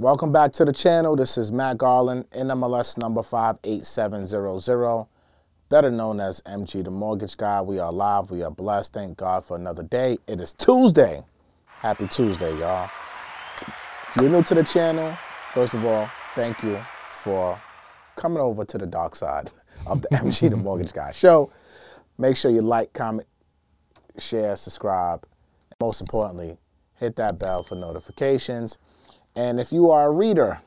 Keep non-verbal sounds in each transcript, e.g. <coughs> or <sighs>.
Welcome back to the channel. This is Matt Garland, NMLS number 58700, better known as MG the Mortgage Guy. We are live. We are blessed. Thank God for another day. It is Tuesday. Happy Tuesday, y'all. If you're new to the channel, first of all, thank you for coming over to the dark side <laughs> of the MG the <laughs> Mortgage Guy show. Make sure you like, comment, share, subscribe. Most importantly, hit that bell for notifications. And if you are a reader,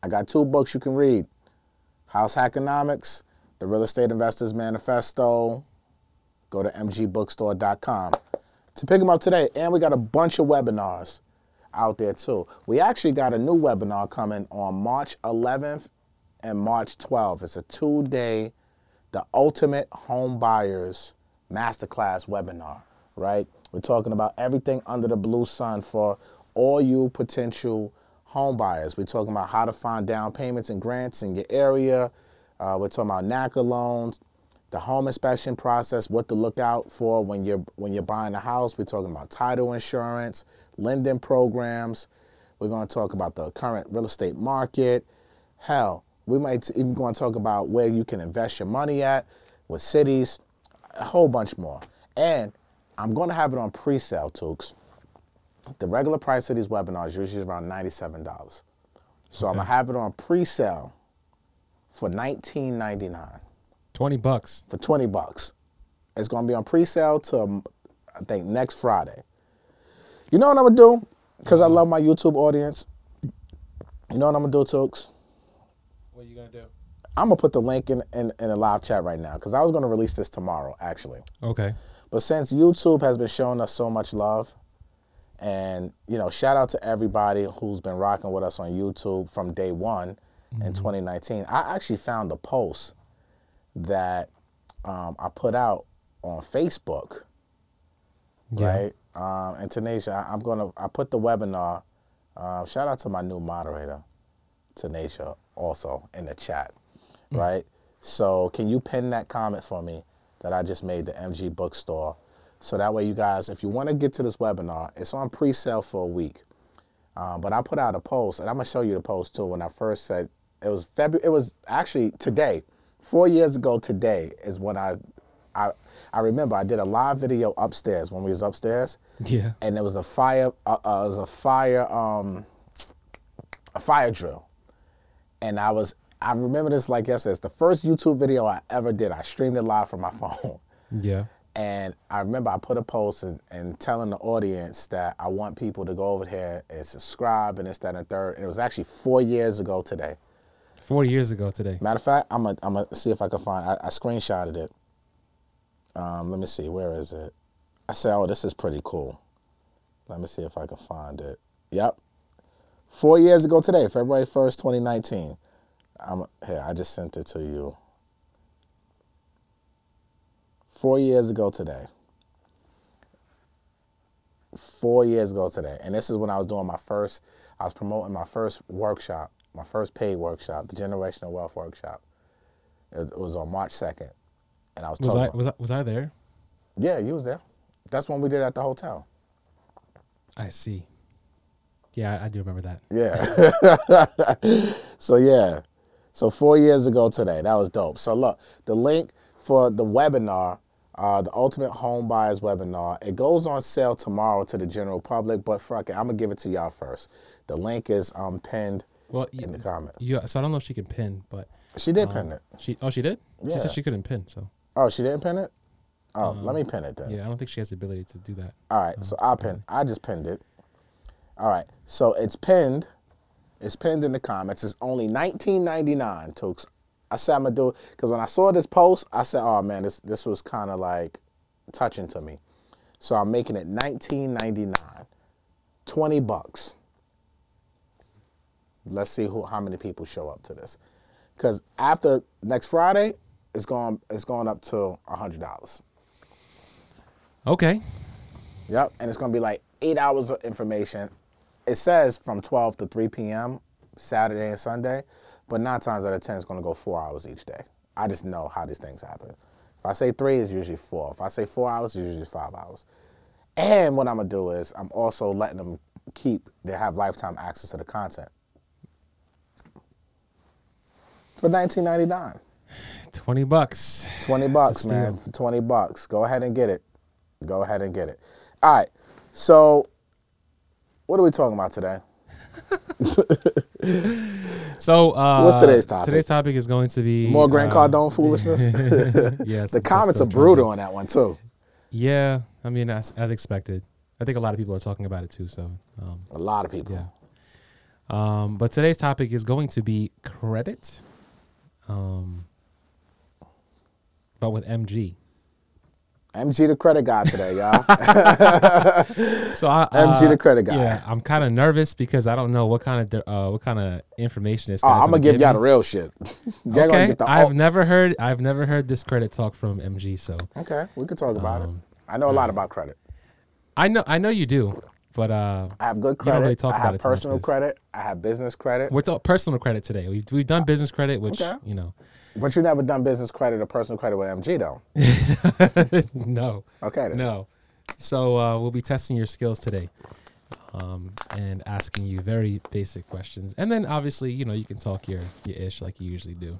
I got two books you can read House Hackonomics, The Real Estate Investors Manifesto. Go to mgbookstore.com to pick them up today. And we got a bunch of webinars out there too. We actually got a new webinar coming on March 11th and March 12th. It's a two day, the Ultimate Home Buyers Masterclass webinar, right? We're talking about everything under the blue sun for all you potential home buyers. We're talking about how to find down payments and grants in your area. Uh, we're talking about NACA loans, the home inspection process, what to look out for when you're when you're buying a house. We're talking about title insurance, lending programs. We're going to talk about the current real estate market. Hell, we might even going to talk about where you can invest your money at with cities, a whole bunch more. And I'm going to have it on pre-sale, Tukes. The regular price of these webinars usually is around $97. So I'm gonna have it on pre-sale for $19.99 Twenty bucks. for 20 bucks. It's gonna be on pre-sale to I think next Friday. You know what I'm gonna do? Because I love my YouTube audience. You know what I'm gonna do, Tukes? What are you gonna do? I'm gonna put the link in, in, in the live chat right now because I was gonna release this tomorrow, actually. Okay. But since YouTube has been showing us so much love, and you know, shout out to everybody who's been rocking with us on YouTube from day one in 2019. I actually found a post that um, I put out on Facebook, Yeah. right? Um, and Tanisha, I, I'm gonna I put the webinar. Uh, shout out to my new moderator, Tanisha, also in the chat, right? So can you pin that comment for me that I just made the MG Bookstore, so that way you guys, if you want to get to this webinar, it's on pre-sale for a week. Uh, but I put out a post, and I'm gonna show you the post too. When I first said it was February, it was actually today, four years ago today is when I, I, I remember I did a live video upstairs when we was upstairs, Yeah. and there was a fire, uh, uh, it was a fire, um, a fire drill, and I was, I remember this like yesterday. It's the first YouTube video I ever did. I streamed it live from my <laughs> phone. Yeah. And I remember I put a post and, and telling the audience that I want people to go over here and subscribe and this, that, and third. And it was actually four years ago today. Four years ago today. Matter of fact, I'm gonna I'm gonna see if I can find. I, I screenshotted it. Um, let me see. Where is it? I said, oh, this is pretty cool. Let me see if I can find it. Yep. Four years ago today, February 1st, 2019. I'm, here, I just sent it to you. Four years ago today. Four years ago today. And this is when I was doing my first, I was promoting my first workshop, my first paid workshop, the Generational Wealth Workshop. It, was on March 2nd. And I was, Was talking I was I, was I there? yeah, you was there. That's when we did it at the hotel. I see. Yeah, I do remember that. Yeah. <laughs> so yeah. So four years ago today, that was dope. So look, the link for the webinar, uh, the Ultimate Home Buyers webinar, it goes on sale tomorrow to the general public. But fuck it, I'm gonna give it to y'all first. The link is um pinned Well, in the y- comment. yeah. So I don't know if she can pin, but She did um, pin it. She oh she did. Yeah. She said she couldn't pin. So Oh, she didn't pin it. Oh, let me pin it then. yeah, I don't think she has the ability to do that. All right, so I pinned. I just pinned it. All right, so it's pinned. It's pinned in the comments. It's only $19.99, Tooks. I said I'm gonna do it because when I saw this post, I said, "Oh man, this this was kind of like touching to me." So I'm making it $19.99, 20 bucks. Let's see who how many people show up to this, because after next Friday, it's going it's going up to hundred dollars. Okay. Yep, and it's gonna be like eight hours of information. It says from 12 to 3 p.m. Saturday and Sunday, but nine times out of ten, it's gonna go four hours each day. I just know how these things happen. If I say three, it's usually four. If I say four hours, it's usually five hours. And what I'm gonna do is I'm also letting them keep they have lifetime access to the content for 19.99 Twenty bucks. 20 bucks man for 20 bucks go ahead and get it go ahead and get it all right so what are we talking about today <laughs> So uh, What's today's topic? Today's topic is going to be more Grant uh, Cardone foolishness <laughs> <laughs> yes, the comments are brutal on that one too Yeah, I mean as as expected. I think a lot of people are talking about it too. So um, a lot of people yeah. Um, but today's topic is going to be credit. Um, but with MG. Mg the credit guy today y'all <laughs> <laughs> So I, MG uh, the credit guy. Yeah, I'm kind of nervous because I don't know what kind of uh, what kind of information is. oh, i'm gonna give y'all the real shit <laughs> Okay, the I've oh, never heard I've never heard this credit talk from MG. So okay we could talk about it Um, i know a lot about credit I know I know you do, but uh, I have good credit. really talk I have it personal credit. I have business credit. we're talking personal credit today. We've we've done business credit, which Okay. you know, But you never done business credit or personal credit with MG though. <laughs> no. Okay then. No. So uh, we'll be testing your skills today, um, and asking you very basic questions, and then obviously, you know, you can talk your your ish like you usually do.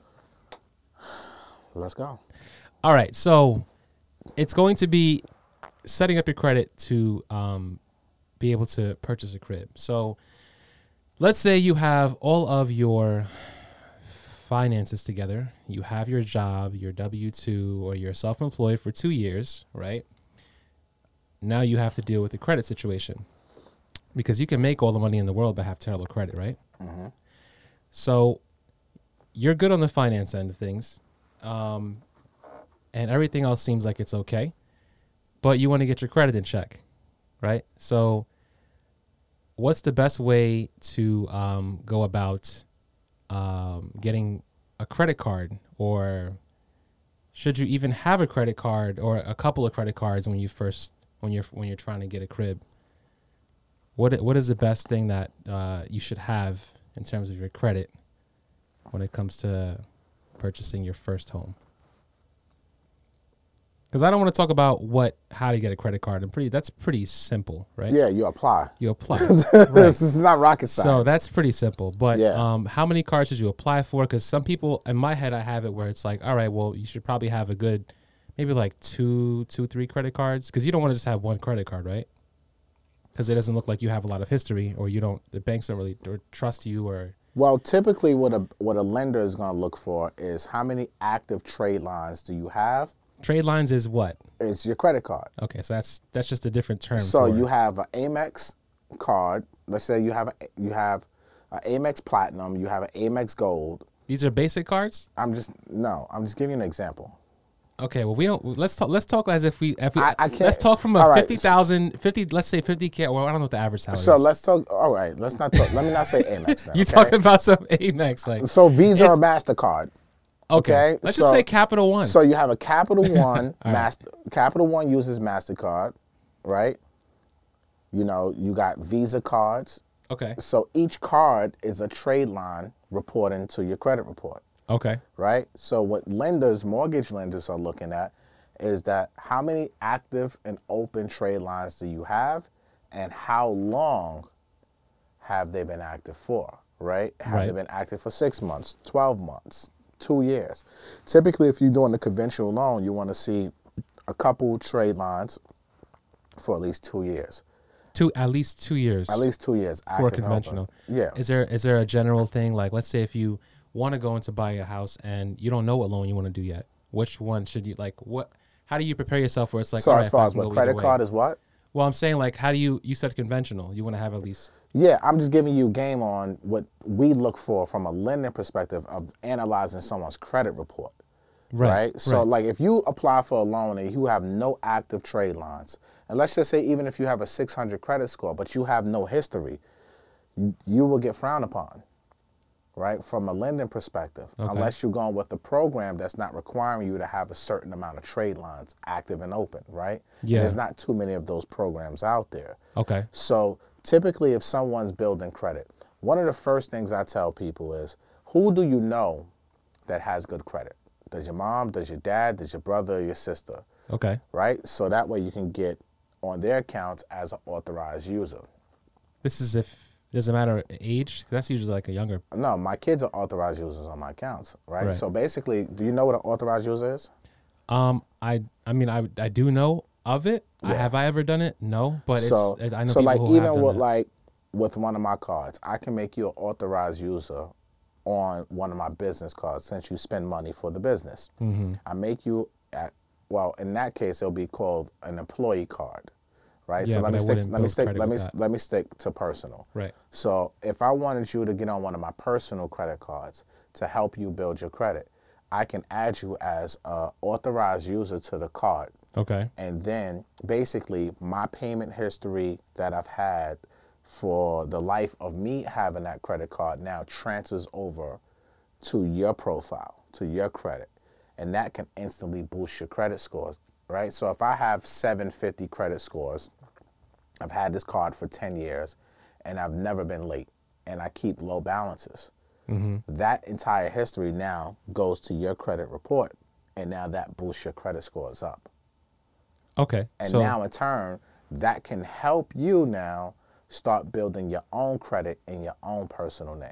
Let's go. All right. So it's going to be setting up your credit to um, be able to purchase a crib. So let's say you have all of your finances together. You have your job, your W 2, or you're self employed for two years, right? Now you have to deal with the credit situation because you can make all the money in the world but have terrible credit, right? So you're good on the finance end of things. Um, and everything else seems like it's okay, but you want to get your credit in check, right? So, what's the best way to um, go about um, getting a credit card, or should you even have a credit card or a couple of credit cards when you first when you're when you're trying to get a crib? What what is the best thing that uh, you should have in terms of your credit when it comes to purchasing your first home? Because I don't want to talk about what how to get a credit card. I'm pretty that's pretty simple, right? Yeah, you apply. You apply. <laughs> this is not rocket science. So that's pretty simple. But Yeah. um, how many cards should you apply for? Because some people, in my head, I have it where it's like, all right, well, you should probably have a good, maybe like two, two, three credit cards, because you don't want to just have one credit card, right? Because it doesn't look like you have a lot of history, or you don't. The banks don't really or trust you, or well, typically what a what a lender is going to look for is how many active trade lines do you have? Trade lines is what? It's your credit card. Okay, so that's that's just a different term. So you have an Amex card. Let's say you have a, you have an Amex Platinum. You have an Amex Gold. these are basic cards. I'm just no. I'm just giving you an example. Okay, well we don't. Let's talk. Let's talk as if we. If we I- I can't- let's talk from a right. 50,000, 50, Let's say fifty k. Well, I don't know what the average salary So is. let's talk. All right, let's not talk. let me not say Amex <laughs> now. you okay? talking about some Amex like? So Visa or Mastercard. Okay, okay, let's so- just say Capital One. So you have a Capital <laughs> One right. master. Capital One uses Mastercard, right? You know, you got Visa cards. okay, So each card is a trade line reporting to your credit report, okay, right? So what lenders, mortgage lenders, are looking at is that how many active and open trade lines do you have, and how long have they been active for, right? Have they been active for six months, 12 months, two years? Typically, if you're doing a conventional loan, you want to see a couple trade lines for at least two years. two at least two years. At least two years. for active and open. conventional. Yeah. Is there is there a general thing like let's say if you want to go into buy a house and you don't know what loan you want to do yet, which one should you like? What? How do you prepare yourself where it's like? so as far as what credit card is what? Well, I'm saying like, how do you? You said conventional. You want to have at least. Yeah, I'm just giving you game on what we look for from a lending perspective of analyzing someone's credit report. Right. right? So, like, if you apply for a loan and you have no active trade lines, and let's just say even if you have a 600 credit score, but you have no history, you, will get frowned upon, right? From a lending perspective, Okay. unless you're going with a program that's not requiring you to have a certain amount of trade lines active and open, right? And Yeah. There's not too many of those programs out there. okay. So typically, if someone's building credit, one of the first things I tell people is, who do you know that has good credit? Does your mom, does your dad, does your brother, your sister, Okay. right? So that way you can get on their accounts as an authorized user. This is if it doesn't matter age. That's usually like a younger. No, my kids are authorized users on my accounts, right? Right. So basically, do you know what an authorized user is? Um, I I mean I I do know of it. I, Yeah. have I ever done it? No, but so, it's I know so people like who have even done with it. like with one of my cards, I can make you an authorized user on one of my business cards since you spend money for the business. Mm-hmm. I make you at well, in that case, it'll be called an employee card, right? Yeah, so let me stick. Let me stick. Let me that. let me stick to personal. right. So if I wanted you to get on one of my personal credit cards to help you build your credit, I can add you as a authorized user to the card. Okay. And then basically my payment history that I've had for the life of me having that credit card now transfers over to your profile, to your credit. And that can instantly boost your credit scores, right? So if I have 750 credit scores, I've had this card for 10 years and I've never been late and I keep low balances. Mm-hmm. That entire history now goes to your credit report and now that boosts your credit scores up. Okay. And so now in turn, that can help you now start building your own credit in your own personal name,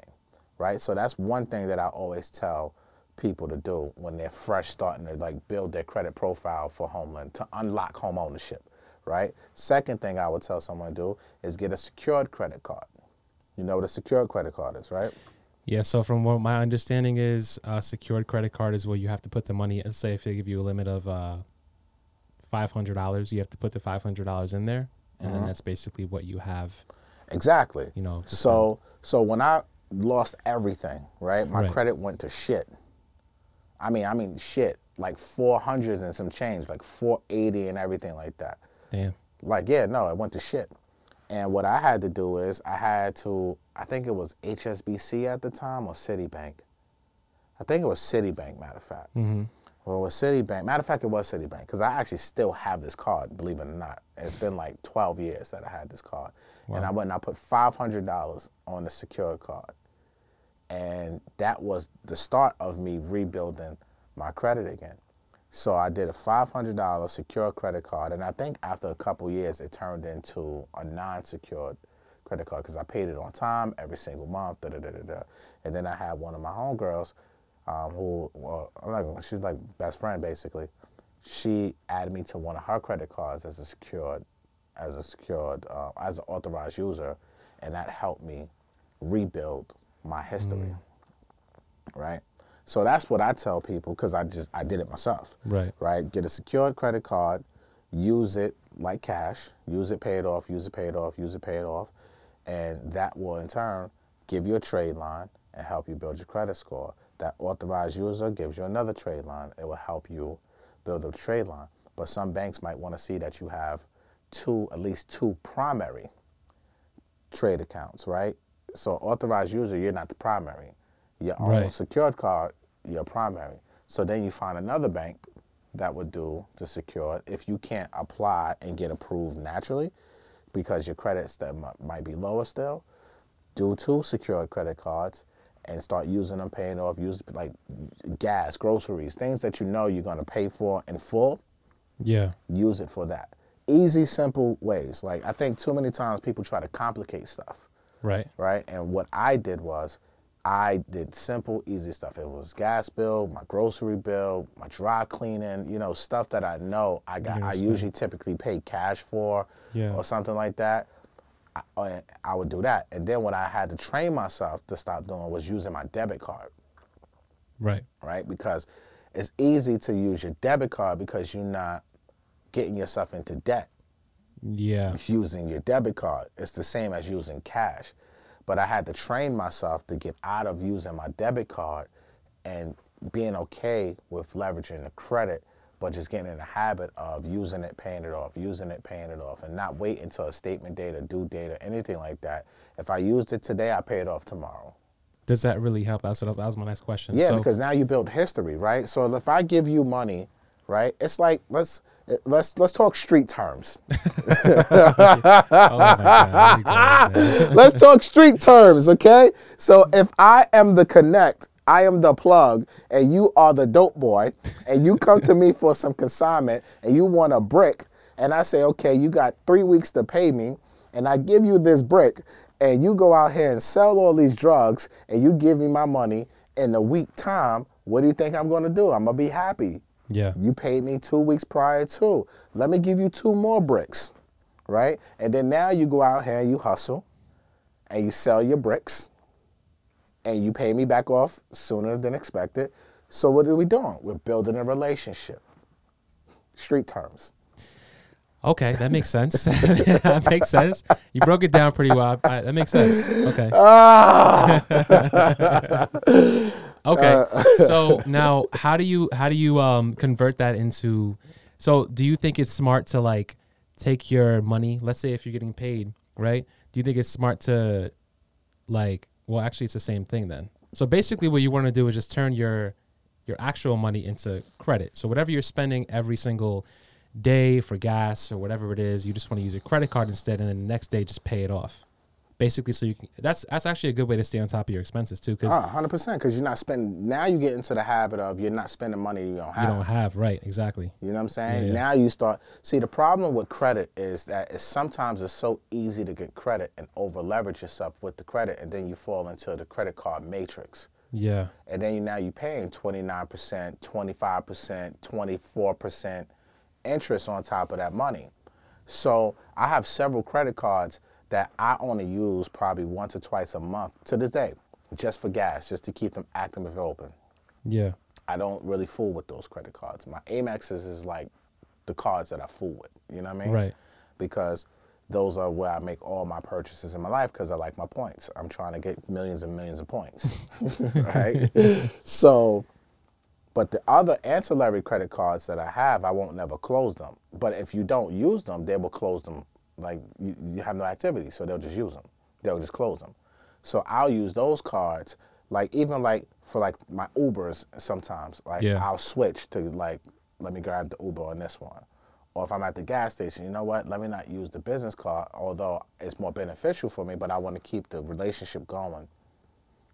right? So that's one thing that I always tell people to do when they're fresh starting to like build their credit profile for homeland to unlock home ownership, right? Second thing I would tell someone to do is get a secured credit card. You know what a secured credit card is, right? yeah. So from what my understanding is, a secured credit card is where you have to put the money. Let's say if they give you a limit of uh, five hundred dollars, you have to put the five hundred dollars in there, and Uh-huh. then that's basically what you have. Exactly. You know. So so when I lost everything, right? My Right. credit went to shit. I mean, I mean shit, like 400s and some change, like 480 and everything like that. spend. Damn. Like yeah, no, it went to shit. And what I had to do is I had to I think it was HSBC at the time or Citibank. I think it was Citibank, matter of fact. Mm-hmm. Well, with Citibank, matter of fact, it was Citibank because I actually still have this card, believe it or not. It's been like 12 years that I had this card. And I went and I put $500 on the secured card. And that was the start of me rebuilding my credit again. So I did a $500 secure credit card. And I think after a couple years, it turned into a non secured credit card because I paid it on time every single month. Da, da, da, da, da. And then I had one of my homegirls um, who, well, I'm gonna, she's like best friend basically. She added me to one of her credit cards as a secured, as a secured, uh, as an authorized user, and that helped me rebuild my history. Right. So that's what I tell people because I just I did it myself. Right. Right. Get a secured credit card, use it like cash, use it, pay it off, use it, pay it off, use it, pay it off, and that will in turn give you a trade line and help you build your credit score. That authorized user gives you another trade line. It will help you build a trade line. But some banks might want to see that you have two, at least two primary trade accounts, right? So authorized user, you're not the primary. Your own Right. secured card, you're primary. So then you find another bank that would do the secured if you can't apply and get approved naturally because your credit might be lower still. Do two secured credit cards and start using them, paying off, use like gas, groceries, things that you know you're going to pay for in full Yeah. use it for that. Easy, simple ways. Like I think too many times people try to complicate stuff, Right. right? And what I did was I did simple, easy stuff. It was gas bill, my grocery bill, my dry cleaning, you know, stuff that I know I got I usually typically pay cash for Yeah. or something like that. I, I- would do that. And then what I had to train myself to stop doing was using my debit card Right. right? Because it's easy to use your debit card because you're not getting yourself into debt Yeah. using your debit card. It's the same as using cash. But I had to train myself to get out of using my debit card and being okay with leveraging the credit, but just getting in the habit of using it, paying it off, using it, paying it off, and not wait until a statement date or due date or anything like that. If I used it today, I pay it off tomorrow. Does that really help? That's that was my next question. Yeah, so, because now you build history, right? So if I give you money, right, it's like let's let's let's talk street terms. <laughs> oh my God, here we go, man. <laughs> let's talk street terms, okay? So if I am the connect, I am the plug, and you are the dope boy, and you come to me for some consignment, and you want a brick, and I say, okay, you got three weeks to pay me, and I give you this brick, and you go out here and sell all these drugs, and you give me my money in a week time, what do you think I'm gonna do? I'm gonna be happy. Yeah. You paid me two weeks prior to. Let me give you two more bricks, right? And then now you go out here and you hustle, and you sell your bricks, and you pay me back off sooner than expected. So what are we doing? We're building a relationship. Street terms. Okay, that makes sense. <laughs> that makes sense. You broke it down pretty well. I, that makes sense. Okay. Ah! <laughs> Okay. <laughs> so now, how do you how do you um convert that into? So, do you think it's smart to like take your money? Let's say if you're getting paid, right? Do you think it's smart to like? Well, actually, it's the same thing then. So basically, what you want to do is just turn your your actual money into credit. So whatever you're spending every single day for gas or whatever it is, you just want to use your credit card instead, and then the next day just pay it off. Basically, so you can. That's that's actually a good way to stay on top of your expenses too, because Ah, 100% because you're not spending now you get into the habit of you're not spending money you don't have you don't have right exactly. You know what I'm saying? yeah. Now you start see the problem with credit is that it's sometimes it's so easy to get credit and over leverage yourself with the credit and then you fall into the credit card matrix. Yeah. And then you, now you're paying 29%, 25%, 24% interest on top of that money. So I have several credit cards that I only use probably once or twice a month to this day, just for gas, just to keep them active and open. Yeah. I don't really fool with those credit cards. My Amexes is like the cards that I fool with. You know what I mean? Right. Because those are where I make all my purchases in my life because I like my points. I'm trying to get millions and millions of points. <laughs> right? so, but the other ancillary credit cards that I have, I won't never close them. But if you don't use them, they will close them. Like you, you have no activity, so they'll just use them. They'll just close them. So I'll use those cards, like even like for like my Ubers sometimes. Like Yeah. I'll switch to like, let me grab the Uber on this one. Or if I'm at the gas station, you know what? Let me not use the business card, although it's more beneficial for me, but I want to keep the relationship going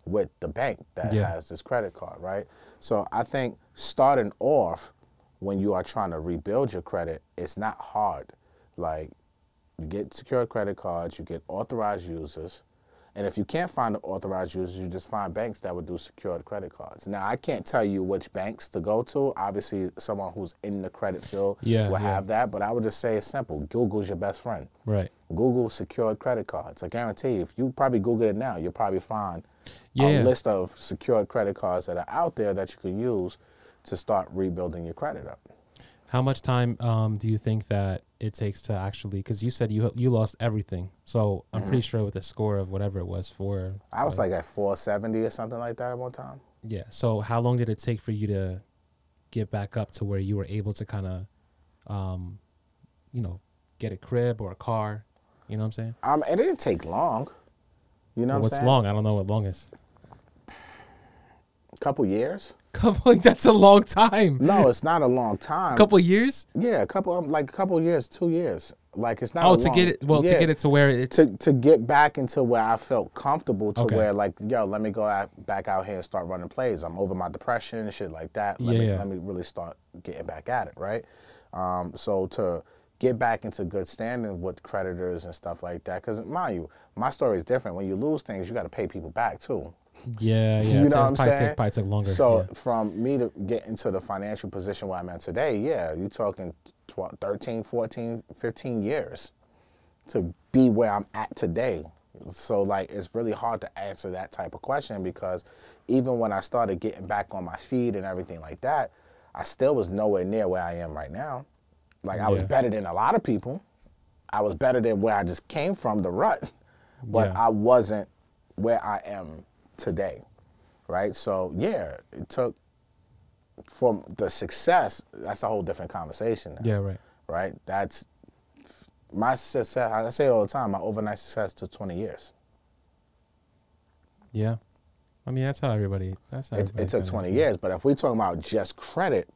with the bank that Yeah. has this credit card, right? So I think starting off when you are trying to rebuild your credit, it's not hard. Like you get secured credit cards, you get authorized users, and if you can't find the authorized users, you just find banks that would do secured credit cards. Now I can't tell you which banks to go to. Obviously, someone who's in the credit field Yeah, will yeah. have that, but I would just say it's simple. Google's your best friend. Right. Google secured credit cards. I guarantee you, if you probably Google it now, you'll probably find Yeah. a list of secured credit cards that are out there that you can use to start rebuilding your credit up. How much time um, do you think that it takes to actually? Because you said you you lost everything, so I'm pretty sure with a score of whatever it was for. I was like at 470 or something like that at one time. Yeah. So how long did it take for you to get back up to where you were able to kind of, um, you know, get a crib or a car? You know what I'm saying? Um, it didn't take long. You know what I'm What's saying? long? I don't know what long is. A couple years. <laughs> Couple. That's a long time. No, it's not a long time. couple years. Yeah, a couple. um, Like a couple years, two years. Like it's not. Oh, a to long- get it. Well, to get it to where it's. to to get back into where I felt comfortable to Okay. where like yo, let me go out, back out here and start running plays. I'm over my depression and shit like that. Let Yeah, me yeah. let me really start getting back at it, right? Um, so to get back into good standing with creditors and stuff like that, because mind you, my story is different. When you lose things, you got to pay people back too. Yeah, yeah. You know what it I'm probably saying? Took, probably took longer. So yeah. from me to get into the financial position where I'm at today, yeah, you're talking 12, 13, 14, 15 years to be where I'm at today. So like it's really hard to answer that type of question because even when I started getting back on my feet and everything like that, I still was nowhere near where I am right now. Like I was better than a lot of people. I was better than where I just came from, the rut. But Yeah. I wasn't where I am today. Right? So yeah, it took for the success, that's a whole different conversation. now yeah, right. right? That's my success. I say it all the time. My overnight success took 20 years. Yeah. I mean, that's how everybody. That's how It, it took 20 is. years. But if we're talking about just credit,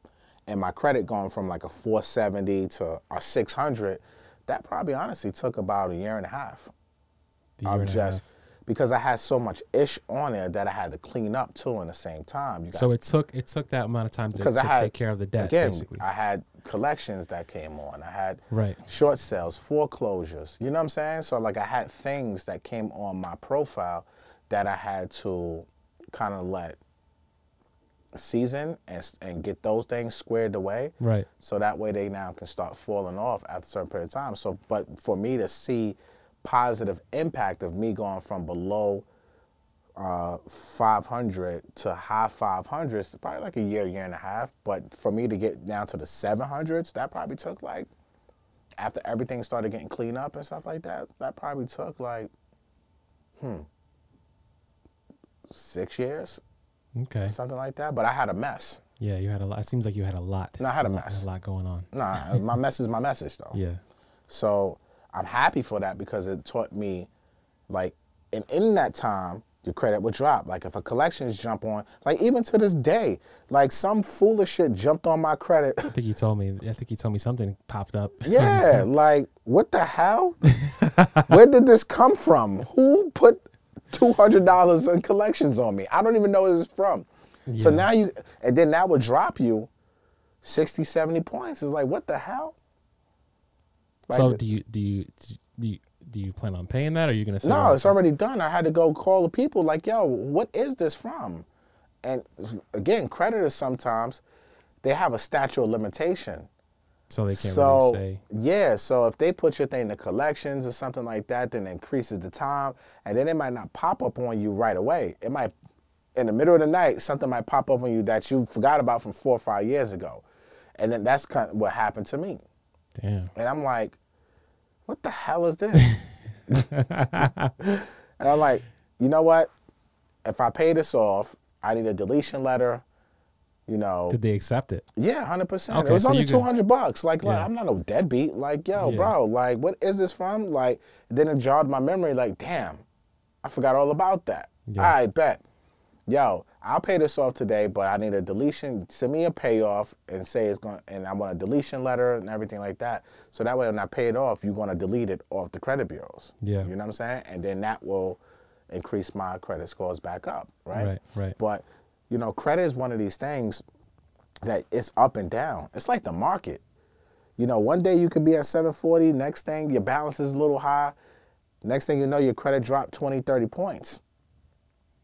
and my credit going from like a 470 to a 600, that probably honestly took about a year and a half A year of and a just half. Because I had so much ish on there that I had to clean up too in the same time. You got So it took it took that amount of time to, to had take care of the debt, Again, basically. I had collections that came on. I had Right. short sales, foreclosures. You know what I'm saying? So like I had things that came on my profile that I had to kind of let season and and get those things squared away. right. So that way they now can start falling off after a certain period of time. So, but for me to see positive impact of me going from below uh, 500 to high 500s, probably like a year, year and a half. But for me to get down to the 700s, that probably took like, after everything started getting cleaned up and stuff like that, that probably took like, hmm, six years, Okay. something like that. But I had a mess. Yeah, you had a lot. It seems like you had a lot. No, I had a mess. A lot going on. Nah, my mess is my message though. <laughs> Yeah. So I'm happy for that because it taught me, like, and in that time, your credit would drop. Like if a collections jump on, like even to this day, like some foolish shit jumped on my credit. I think you told me. I think you told me something popped up. yeah, <laughs> like what the hell? Where did this come from? Who put two hundred dollars in collections on me? I don't even know where this is from. So now you, and then that would drop you 60, 70 points. It's like what the hell? Like, so do you do you do you do you plan on paying that, or are you gonna? No, it's already done. I had to go call the people like, yo, what is this from? And again, creditors sometimes they have a statute of limitation. So they can't so really say. yeah, so if they put your thing to collections or something like that, then it increases the time, and then it might not pop up on you right away. It might, in the middle of the night, something might pop up on you that you forgot about from four or five years ago, and then that's kind of what happened to me. Damn. And I'm like, what the hell is this? <laughs> <laughs> and I'm like, you know what? If I pay this off, I need a deletion letter. You know, Did they accept it? yeah, hundred percent. Okay, It was so only two hundred bucks. Like, like, I'm not no deadbeat. Like, yo, Yeah. bro, like, what is this from? Like, then it jarred my memory. Like, damn, I forgot all about that. Yeah. Right, bet. Yo, I'll pay this off today, but I need a deletion. Send me a payoff and say it's going, and I want a deletion letter and everything like that. So that way, when I pay it off, you're going to delete it off the credit bureaus. Yeah. You know what I'm saying? And then that will increase my credit scores back up, right? Right, right. But you know, credit is one of these things that it's up and down. It's like the market. You know, one day you could be at 740, next thing your balance is a little high. Next thing you know, your credit dropped 20, 30 points.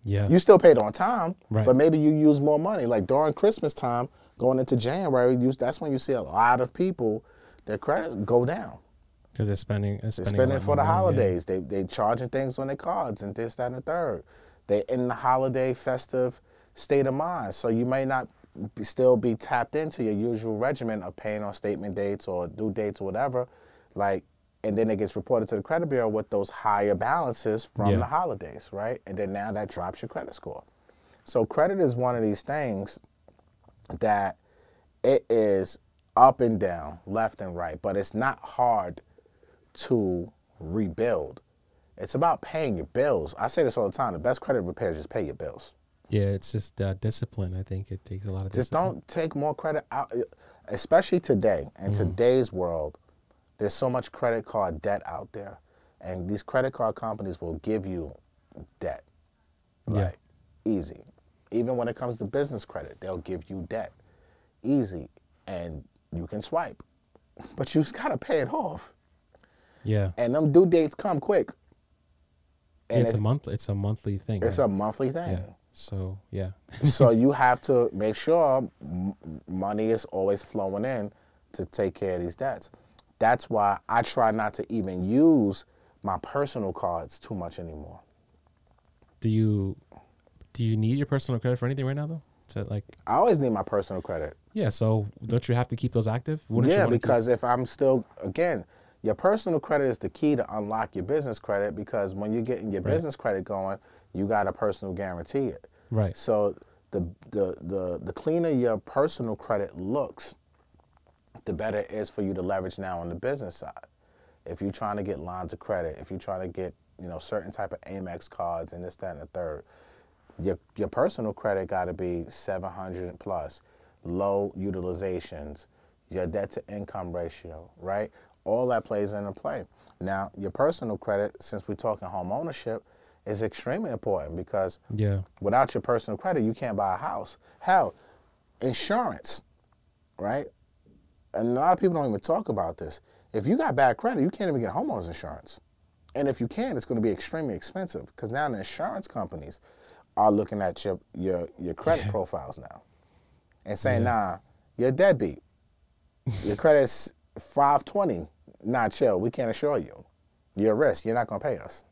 Yeah. You still paid on time, Right. but maybe you use more money. Like during Christmas time, going into January, you, that's when you see a lot of people, their credit go down. Because they're spending. They're They're spending, a spending for the money, yeah. holidays. They they charging things on their cards and this, that, and the third. They in the holiday festive state of mind. So you may not be, still be tapped into your usual regimen of paying on statement dates or due dates or whatever. Like and then it gets reported to the credit bureau with those higher balances from Yeah. the holidays, right? And then now that drops your credit score. So credit is one of these things that it is up and down, left and right, but it's not hard to rebuild. It's about paying your bills. I say this all the time. The best credit repair is just pay your bills. Yeah, it's just uh, discipline. I think it takes a lot of discipline. Just discipline. don't take more credit out, especially today. In today's world, there's so much credit card debt out there. And these credit card companies will give you debt. Yeah. Easy. Even when it comes to business credit, they'll give you debt. Easy. And you can swipe. <laughs> But you just got to pay it off. Yeah. And them due dates come quick. And it's if- a month. It's a monthly thing. it's right? a monthly thing. yeah. So yeah. <laughs> so <laughs> you have to make sure m- money is always flowing in to take care of these debts. That's why I try not to even use my personal cards too much anymore. Do you do you need your personal credit for anything right now though? To like I always need my personal credit. yeah. So don't you have to keep those active? Wouldn't yeah, wanna keep- because if I'm still again, your personal credit is the key to unlock your business credit because when you're getting your Right. business credit going, you got to personal guarantee it. right. So the, the the the cleaner your personal credit looks, the better it is for you to leverage now on the business side. If you're trying to get lines of credit, if you're trying to get you know certain type of Amex cards and this, that, and the third, your your personal credit got to be 700 plus, low utilizations, your debt to income ratio, right? All that plays into play. Now, your personal credit, since we're talking home ownership, is extremely important because Yeah. without your personal credit, you can't buy a house. Hell, insurance, right? And a lot of people don't even talk about this. If you got bad credit, you can't even get homeowners insurance. And if you can, it's going to be extremely expensive because now the insurance companies are looking at your your your credit profiles now and saying, "Nah, you're a deadbeat. Your credit's 520. Nah, chill. We can't insure you. You're a risk. You're not going to pay us."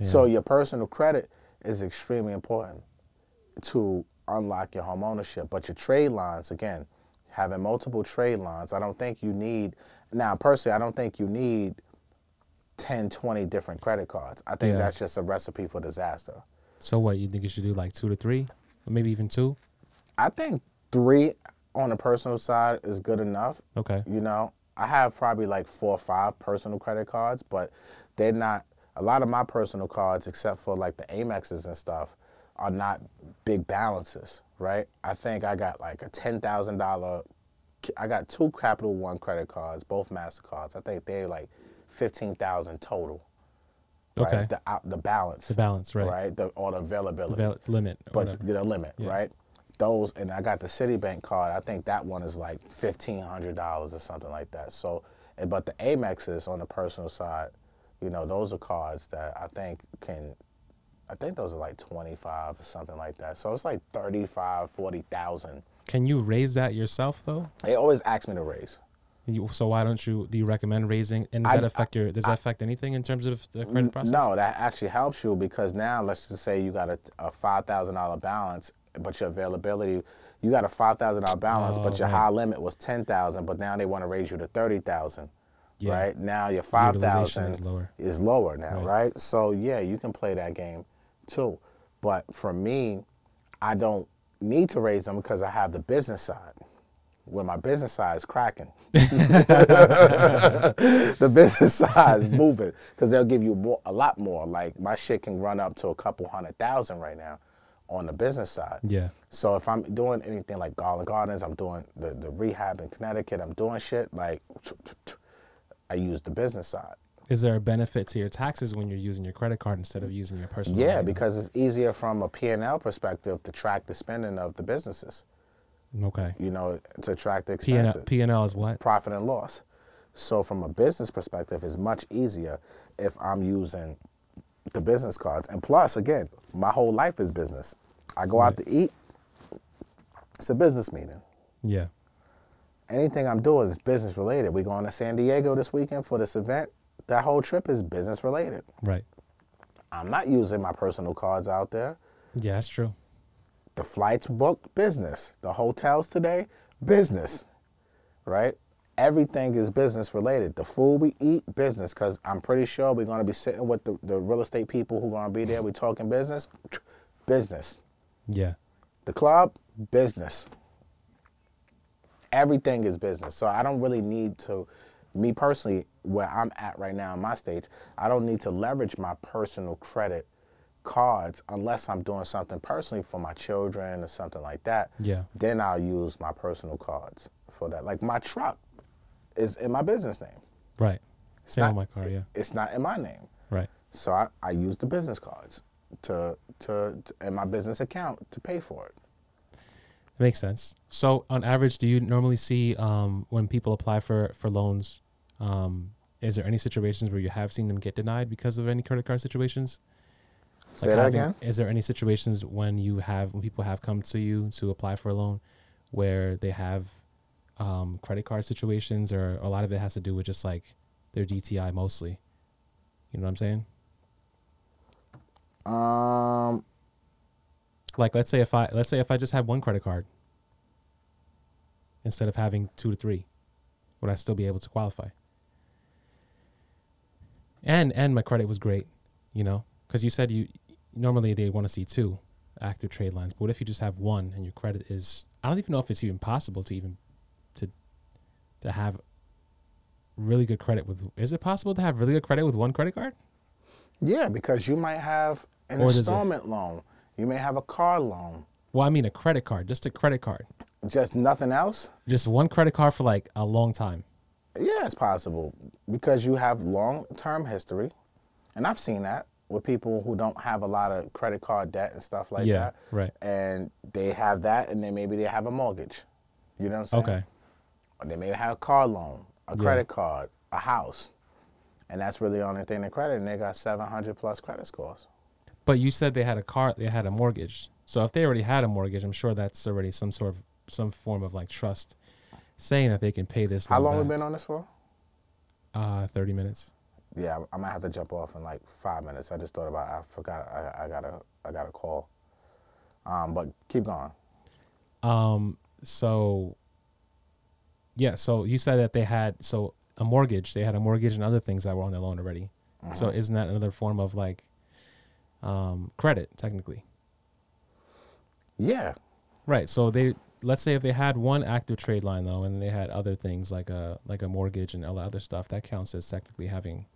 So your personal credit is extremely important to unlock your home ownership. But your trade lines, again, having multiple trade lines, I don't think you need, now personally, I don't think you need 10, 20 different credit cards. I think Yeah. that's just a recipe for disaster. So what you think you should do like two to three, or maybe even two? I think three on the personal side is good enough. Okay. You know, I have probably like four or five personal credit cards, but they're not. A lot of my personal cards, except for like the Amexes and stuff, are not big balances, right? I think I got like a ten thousand dollar. I got two Capital One credit cards, both Mastercards. I think they're like fifteen thousand total. Right? Okay. The out the balance. The balance, right? Right. The or the availability The val- limit. but whatever. the limit, Yeah. right? Those and I got the Citibank card. I think that one is like fifteen hundred dollars or something like that. So, but the Amexes on the personal side, you know, those are cards that I think can. I think those are like twenty five or something like that. So it's like 35, 40,000. Can you raise that yourself though? They always ask me to raise. You, so why don't you? Do you recommend raising? And does I- that affect your? Does that affect anything in terms of the credit process? No, that actually helps you because now let's just say you got a, a five thousand dollar balance, but your availability, you got a five thousand dollar balance, but Oh, your right. high limit was ten thousand, but now they want to raise you to thirty thousand. Yeah. Right now your five thousand is lower. is lower now, Right. right. So yeah, you can play that game too, but for me, I don't need to raise them because I have the business side. Where my business side is cracking. <laughs> the business side is moving because they'll give you more, a lot more. Like my shit can run up to a couple hundred thousand right now on the business side. Yeah. So if I'm doing anything like Garland Gardens, I'm doing the, the rehab in Connecticut, I'm doing shit like <tsk> I use the business side. Is there a benefit to your taxes when you're using your credit card instead of using your personal? Yeah, item? because it's easier from a P&L perspective to track the spending of the businesses. Okay. You know, to track the expenses. P and L is what? profit and loss. So from a business perspective, it's much easier if I'm using the business cards. And plus, again, my whole life is business. I go out to eat, it's a business meeting. Yeah. Anything I'm doing is business related. We're going to San Diego this weekend for this event. That whole trip is business related. Right. I'm not using my personal cards out there. Yeah, that's true. The flights booked, business. The hotels today, business. Right? Everything is business related. The food we eat, business. Because I'm pretty sure we're going to be sitting with the, the real estate people who are going to be there. We're talking business, <tsk> business. Yeah. The club, business. Everything is business. So I don't really need to, me personally, where I'm at right now in my stage, I don't need to leverage my personal credit cards unless I'm doing something personally for my children or something like that. Yeah. Then I'll use my personal cards for that. Like my truck is in my business name. Right. Same not- my car. Yeah. It's not in my name. Right. So I, I use the business cards to, to, to in my business account to pay for it. Makes sense. So, on average, do you normally see um, when people apply for for loans? Um, is there any situations where you have seen them get denied because of any credit card situations? Say Like that having- again. Is there any situations when you have when people have come to you to apply for a loan where they have um, credit card situations, or a lot of it has to do with just like their DTI mostly? You know what I'm saying? Um, Like let's say if I let's say if I just had one credit card instead of having two to three, would I still be able to qualify? And and my credit was great, you know, because you said you normally they want to see two active trade lines, but what if you just have one and your credit is? I don't even know if it's even possible to even to to have really good credit with. Is it possible to have really good credit with one credit card? yeah, because you might have an Or installment loan. You may have a car loan. Well, I mean a credit card, just a credit card, Just nothing else. just one credit card for like a long time. Yeah, it's possible because you have long-term history, and I've seen that with people who don't have a lot of credit card debt and stuff like yeah, that. right. And they have that, and then maybe they have a mortgage. You know what I'm saying? Okay. Or they may have a car loan, a Yeah. credit card, a house. And that's really the only thing they credit, and they got 700 plus credit scores. But you said they had a car, they had a mortgage. So if they already had a mortgage, I'm sure that's already some sort of some form of like trust, saying that they can pay this. How long we been on this for? Uh, thirty minutes. Yeah, I- might have to jump off in like five minutes. I just thought about. I forgot. I, I got a. I got a call. Um, but keep going. Um, so yeah, so you said that they had so a mortgage, they had a mortgage and other things that were on their loan already. So Mm-hmm. isn't that another form of like um credit technically? Yeah, Right. So they let's say if they had one active trade line though and they had other things like a like a mortgage and all the other stuff, that counts as technically having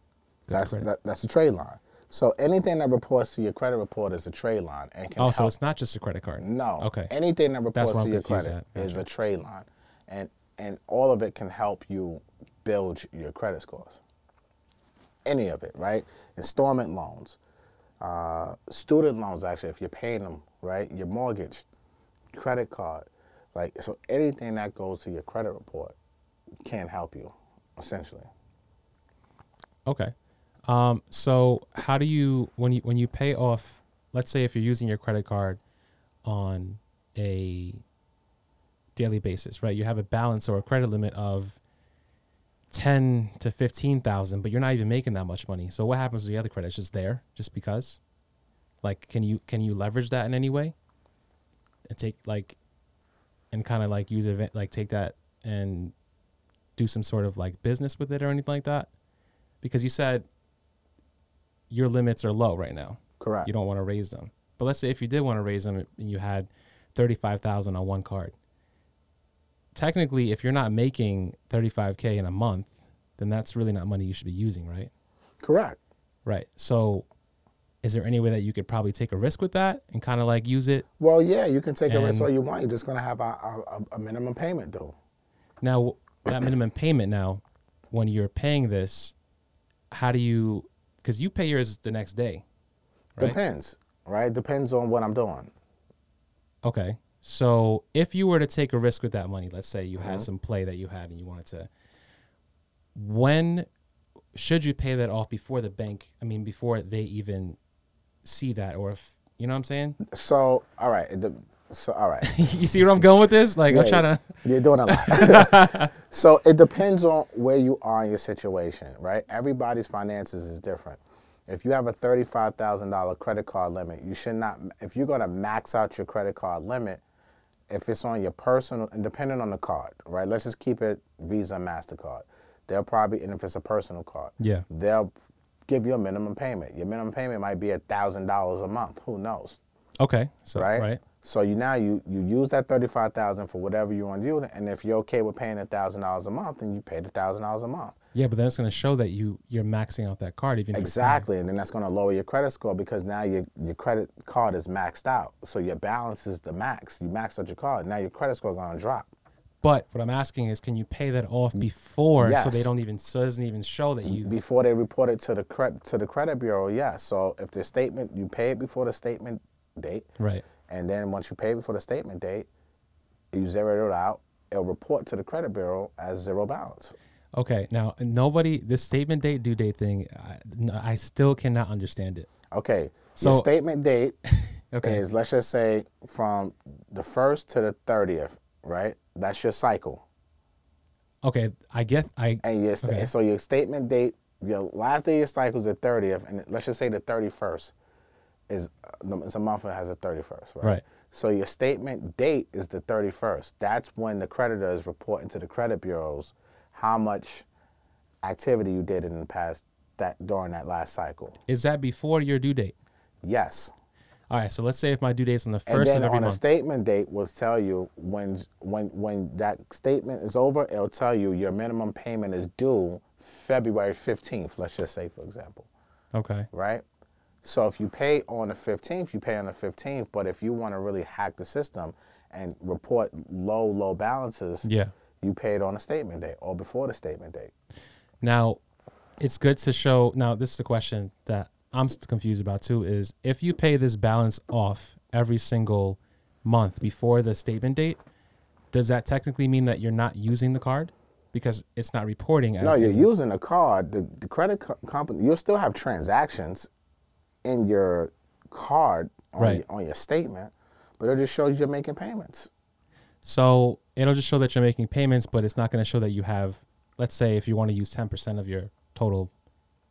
that's that, that's a trade line. So anything that reports to your credit report is a trade line and can oh, so it's not just a credit card. No. Okay. Anything that reports to I'm your credit at. is a trade line, and and all of it can help you build your credit scores. Any of it, right? Installment loans, uh, student loans. Actually, if you're paying them, right? Your mortgage, credit card, like so. Anything that goes to your credit report can help you, essentially. Okay. Um, so how do you when you when you pay off let's say if you're using your credit card on a daily basis, right? You have a balance or a credit limit of ten to fifteen thousand, but you're not even making that much money. So what happens with the other credit? It's just there, just because? Like can you can you leverage that in any way? And take like and kind of like use it like take that and do some sort of like business with it or anything like that? because you said your limits are low right now. Correct. You don't want to raise them. But let's say if you did want to raise them and you had 35,000 on one card. Technically, if you're not making 35k in a month, then that's really not money you should be using, right? Correct. Right. So is there any way that you could probably take a risk with that and kind of like use it? Well, yeah, you can take a risk And- all you want. You're just gonna have a, a, a minimum payment though. Now, that minimum payment now, when you're paying this, how do you, because you pay yours the next day, right? Depends, right? Depends on what I'm doing. Okay. So if you were to take a risk with that money, let's say you Mm-hmm. had some play that you had and you wanted to, when should you pay that off before the bank? I mean, before they even see that, or if you know what I'm saying? So, all right. it de- So, all right. <laughs> you see where I'm going with this? Like I'm trying to. You're doing a lot. <laughs> so it depends on where you are in your situation, right? Everybody's finances is different. If you have a thirty-five thousand dollar credit card limit, you should not. If you're going to max out your credit card limit, if it's on your personal, and depending on the card, right? Let's just keep it Visa, Mastercard. They'll probably, and if it's a personal card, Yeah. they'll give you a minimum payment. Your minimum payment might be a thousand dollars a month. Who knows? Okay. So right? right. So you now you you use that thirty five thousand for whatever you want to do, and if you're okay with paying a thousand dollars a month, then you pay the thousand dollars a month. Yeah, but then it's going to show that you you're maxing out that card even if you're paying. Exactly, and then that's going to lower your credit score because now your your credit card is maxed out. So your balance is the max. You maxed out your card. Now your credit score going to drop. But what I'm asking is, can you pay that off before so they don't even so doesn't even show that you Before they report it to the credit to the credit bureau, Yeah. So if the statement you pay it before the statement date, right. and then once you pay before the statement date, you zero it out. It'll report to the credit bureau as zero balance. Okay, now nobody this statement date due date thing, I still cannot understand it. Okay. So- your statement date <laughs> Okay. is let's just say from the first to the thirtieth, right? That's your cycle. Okay, I get I And your sta- Okay. so your statement date, your last day of your cycle is the thirtieth, and let's just say the thirty first is it's a month that has a thirty first, right? Right. So your statement date is the thirty first. That's when the creditor is reporting to the credit bureaus how much activity you did in the past that during that last cycle. is that before your due date? Yes. All right, so let's say if my due date's on the And first then of every on a month. statement date will tell you when when when that statement is over, it'll tell you your minimum payment is due February 15th, let's just say for example, Okay. right? So if you pay on the 15th, you pay on the 15th, but if you want to really hack the system and report low low balances, Yeah. you pay it on a statement date or before the statement date. Now, it's good to show. Now, this is the question that I'm confused about too is if you pay this balance off every single month before the statement date, does that technically mean that you're not using the card because it's not reporting as No, you're in- using the card. The, the credit co- company, you'll still have transactions in your card on, Right. your, on your statement, but it just shows you're making payments. So it'll just show that you're making payments, but it's not going to show that you have. Let's say if you want to use ten percent of your total,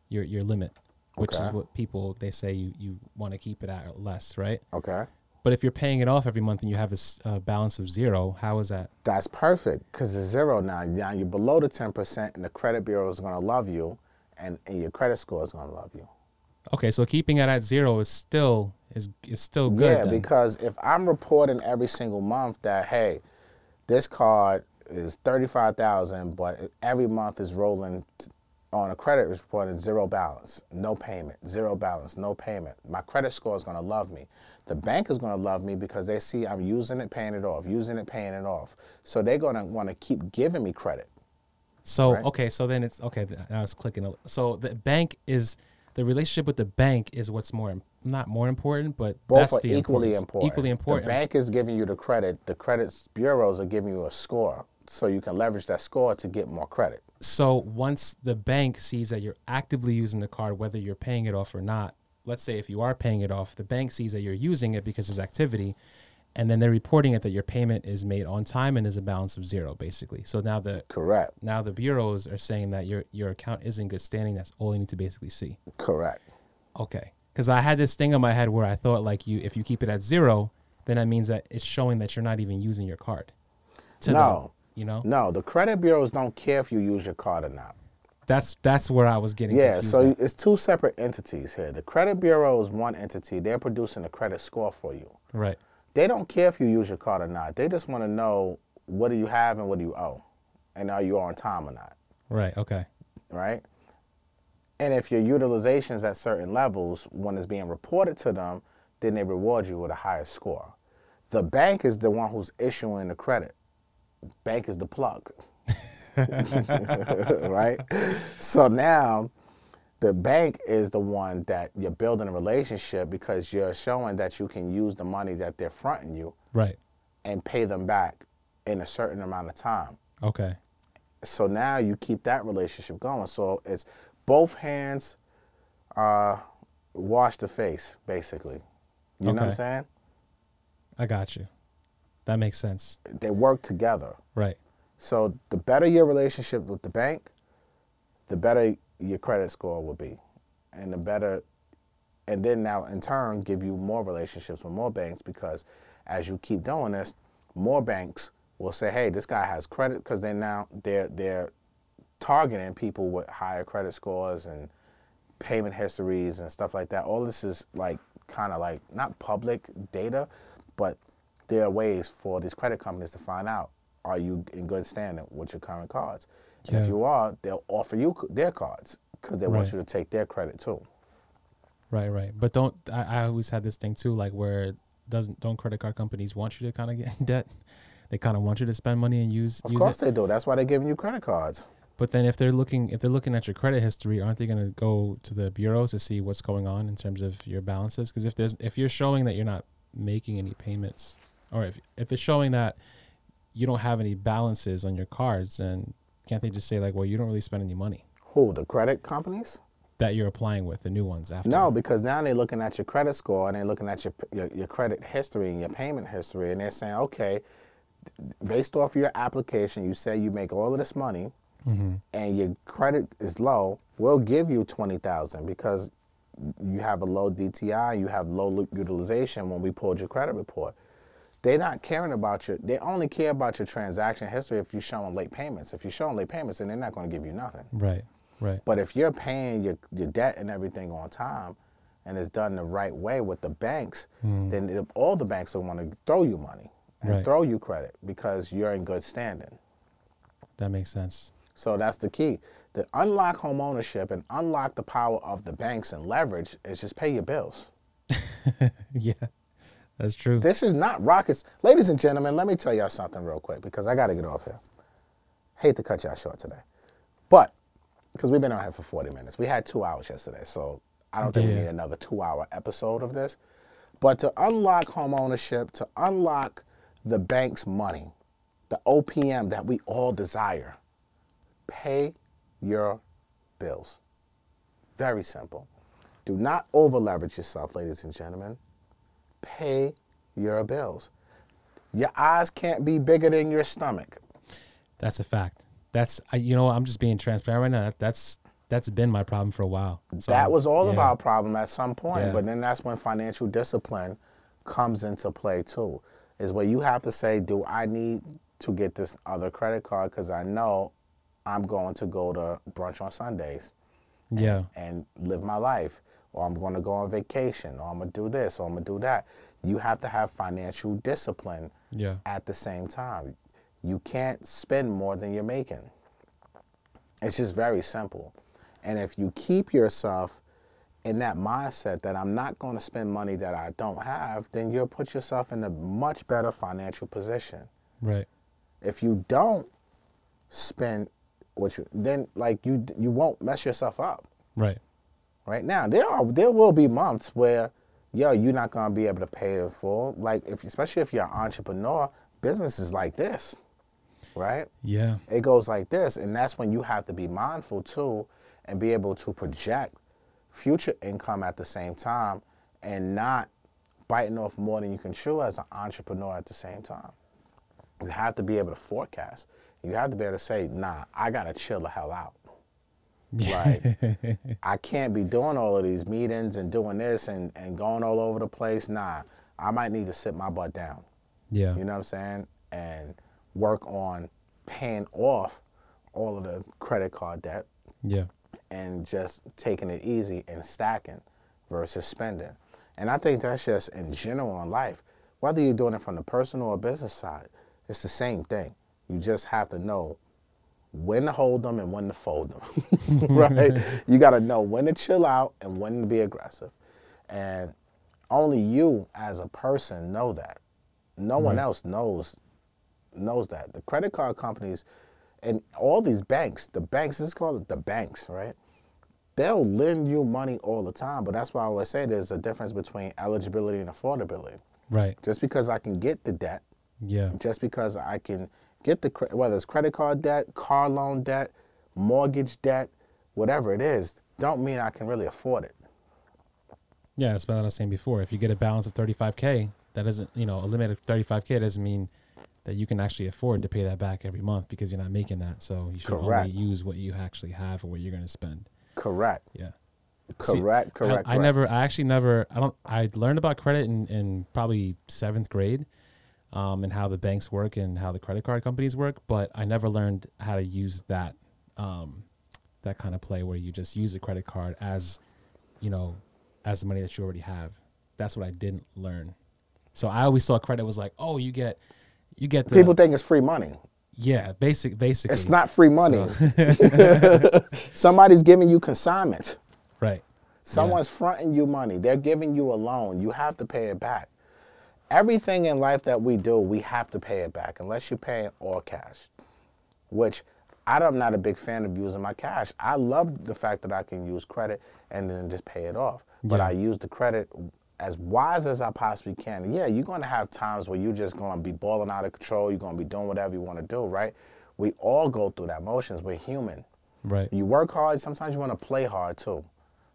your your limit, which is what people they say you you want to keep it at or less, right? Okay. But if you're paying it off every month and you have a balance of zero, how is that? That's perfect because it's zero now. Now you're below the 10%, and the credit bureau is going to love you, and, and your credit score is going to love you. Okay, so keeping it at zero is still is is still good. yeah, then. because if I'm reporting every single month that, hey, this card is 35000 but every month is rolling on a credit report is zero balance, no payment, zero balance, no payment. My credit score is going to love me. The bank is going to love me because they see I'm using it, paying it off, using it, paying it off. So they're going to want to keep giving me credit. So right? okay, so then it's okay. I was clicking. a- So the bank is the relationship with the bank is what's more not more important, but Both that's are the equally important. Equally important. The bank is giving you the credit. The credit bureaus are giving you a score, so you can leverage that score to get more credit. So once the bank sees that you're actively using the card, whether you're paying it off or not, let's say if you are paying it off, the bank sees that you're using it because there's activity, and then they're reporting it that your payment is made on time and there's a balance of zero, basically. So now the Correct. now the bureaus are saying that your your account is in good standing. That's all you need to basically see. Correct. Okay. Because I had this thing in my head where I thought like you, if you keep it at zero, then that means that it's showing that you're not even using your card. No. You know, No, the credit bureaus don't care if you use your card or not. that's that's where I was getting. Yeah, so at. it's two separate entities here. The credit bureau is one entity. They're producing a credit score for you. right. They don't care if you use your card or not. They just want to know what do you have and what do you owe, and are you on time or not. Right. Okay. right? And if your utilization is at certain levels, when it's being reported to them, then they reward you with a higher score. The bank is the one who's issuing the credit. Bank is the plug. <laughs> right? So now the bank is the one that you're building a relationship because you're showing that you can use the money that they're fronting you Right. and pay them back in a certain amount of time Okay. so now you keep that relationship going. So it's both hands uh, wash the face, basically. You know what I'm saying? I got you. That makes sense. They work together. Right. So the better your relationship with the bank, the better your credit score will be. And the better, and then now in turn give you more relationships with more banks because as you keep doing this, more banks will say, hey, this guy has credit because they now they're they're targeting people with higher credit scores and payment histories and stuff like that. All this is like kind of like not public data, but there are ways for these credit companies to find out are you in good standing with your current cards. And if you are, they'll offer you their cards because they want you to take their credit too. Right. Right. But don't I, I always had this thing too, like where doesn't don't credit card companies want you to kind of get in <laughs> debt? They kind of want you to spend money and use Of use course it. they do. That's why they're giving you credit cards. But then if they're looking if they're looking at your credit history, aren't they going to go to the bureaus to see what's going on in terms of your balances? Because if there's if you're showing that you're not making any payments, or if if it's showing that you don't have any balances on your cards, then can't they just say like, well, you don't really spend any money Who? The credit companies? that you're applying with the new ones after? No, because now they're looking at your credit score and they're looking at your, your your credit history and your payment history, and they're saying, okay, based off your application, you say you make all of this money, mm-hmm. and your credit is low. We'll give you twenty thousand because you have a low DTI, you have low utilization when we pulled your credit report. They're not caring about your. They only care about your transaction history if you're showing late payments. If you're showing late payments, then they're not going to give you nothing. Right. Right. But if you're paying your, your debt and everything on time and it's done the right way with the banks, hmm. then it, all the banks will want to throw you money and Right. throw you credit because you're in good standing. That makes sense. So that's the key. To unlock home ownership and unlock the power of the banks and leverage is just pay your bills. <laughs> yeah, that's true. This is not rockets. Ladies and gentlemen, let me tell y'all something real quick because I got to get off here. Hate to cut y'all short today. But, because we've been on here for 40 minutes. We had two hours yesterday. So I don't think we need another two hour episode of this. But to unlock home ownership, to unlock the bank's money, the OPM that we all desire, pay your bills. Very simple. Do not over leverage yourself, ladies and gentlemen. Pay your bills. Your eyes can't be bigger than your stomach. That's a fact. That's I, you know I'm just being transparent right now. That, that's that's been my problem for a while. So, that was all of our problem at some point. Yeah. But then that's when financial discipline comes into play too. Is where you have to say, do I need to get this other credit card because I know I'm going to go to brunch on Sundays Yeah. and live my life, or I'm going to go on vacation, or I'm going to do this, or I'm going to do that. You have to have financial discipline Yeah. at the same time. You can't spend more than you're making. It's just very simple. And if you keep yourself in that mindset that I'm not going to spend money that I don't have, then you'll put yourself in a much better financial position. Right. If you don't spend what you then like you you won't mess yourself up. Right. Right now, there are there will be months where yo you're not gonna be able to pay it full. Like if especially if you're an entrepreneur, business is like this, right? Yeah. It goes like this, and that's when you have to be mindful too, and be able to project future income at the same time, and not biting off more than you can chew as an entrepreneur at the same time. You have to be able to forecast. You have to be able to say, "Nah, I gotta chill the hell out." Like, <laughs> I can't be doing all of these meetings and doing this and, and going all over the place. Nah, I might need to sit my butt down. Yeah. You know what I'm saying? And work on paying off all of the credit card debt Yeah. and just taking it easy and stacking versus spending. And I think that's just in general in life. Whether you're doing it from the personal or business side, it's the same thing. You just have to know when to hold them and when to fold them. <laughs> right? You got to know when to chill out and when to be aggressive. And only you as a person know that. No one else knows knows that. The credit card companies and all these banks, the banks, this is called the banks, right? They'll lend you money all the time, but that's why I always say there's a difference between eligibility and affordability. Right. Just because I can get the debt, Yeah. just because I can get the whether it's credit card debt, car loan debt, mortgage debt, whatever it is, don't mean I can really afford it. Yeah, that's what I was saying before. If you get a balance of 35k, that doesn't, you know, a limit of 35k doesn't mean that you can actually afford to pay that back every month because you're not making that. So you should Correct. only use what you actually have or what you're going to spend. Correct. Yeah. See, Correct. I- correct. I, correct. never, I actually never, I don't, I learned about credit in, in probably seventh grade, um, and how the banks work and how the credit card companies work, but I never learned how to use that, um, that kind of play where you just use a credit card as, you know, as the money that you already have. That's what I didn't learn. So I always saw credit was like, oh, you get, you get the, People think it's free money. yeah, basic, basically. It's not free money. <laughs> <laughs> Somebody's giving you consignment. right. Someone's fronting you money. They're giving you a loan. You have to pay it back. Everything in life that we do, we have to pay it back unless you're paying all cash, which I'm not a big fan of using my cash. I love the fact that I can use credit and then just pay it off. But I use the credit as wise as I possibly can. And yeah, you're going to have times where you're just going to be balling out of control. You're going to be doing whatever you want to do, right? We all go through that motions. We're human. Right. You work hard, sometimes you want to play hard too,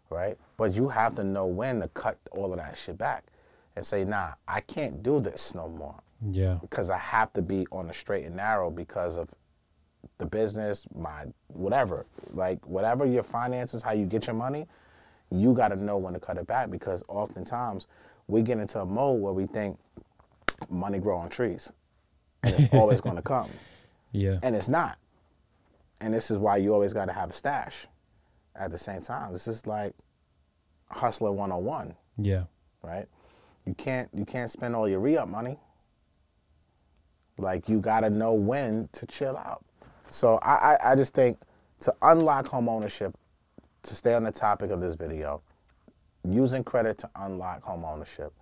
right? But you have to know when to cut all of that shit back and say, nah, I can't do this no more Yeah. because I have to be on the straight and narrow because of the business, my whatever. Like, whatever your finances, how you get your money, you got to know when to cut it back because oftentimes we get into a mode where we think money grow on trees and it's always going <laughs> to come Yeah. and it's not. And this is why you always got to have a stash at the same time. This is like hustler 101, Yeah. right? You can't you can't spend all your re-up money. Like you got to know when to chill out. So I, I I just think to unlock home ownership, to stay on the topic of this video, using credit to unlock home ownership.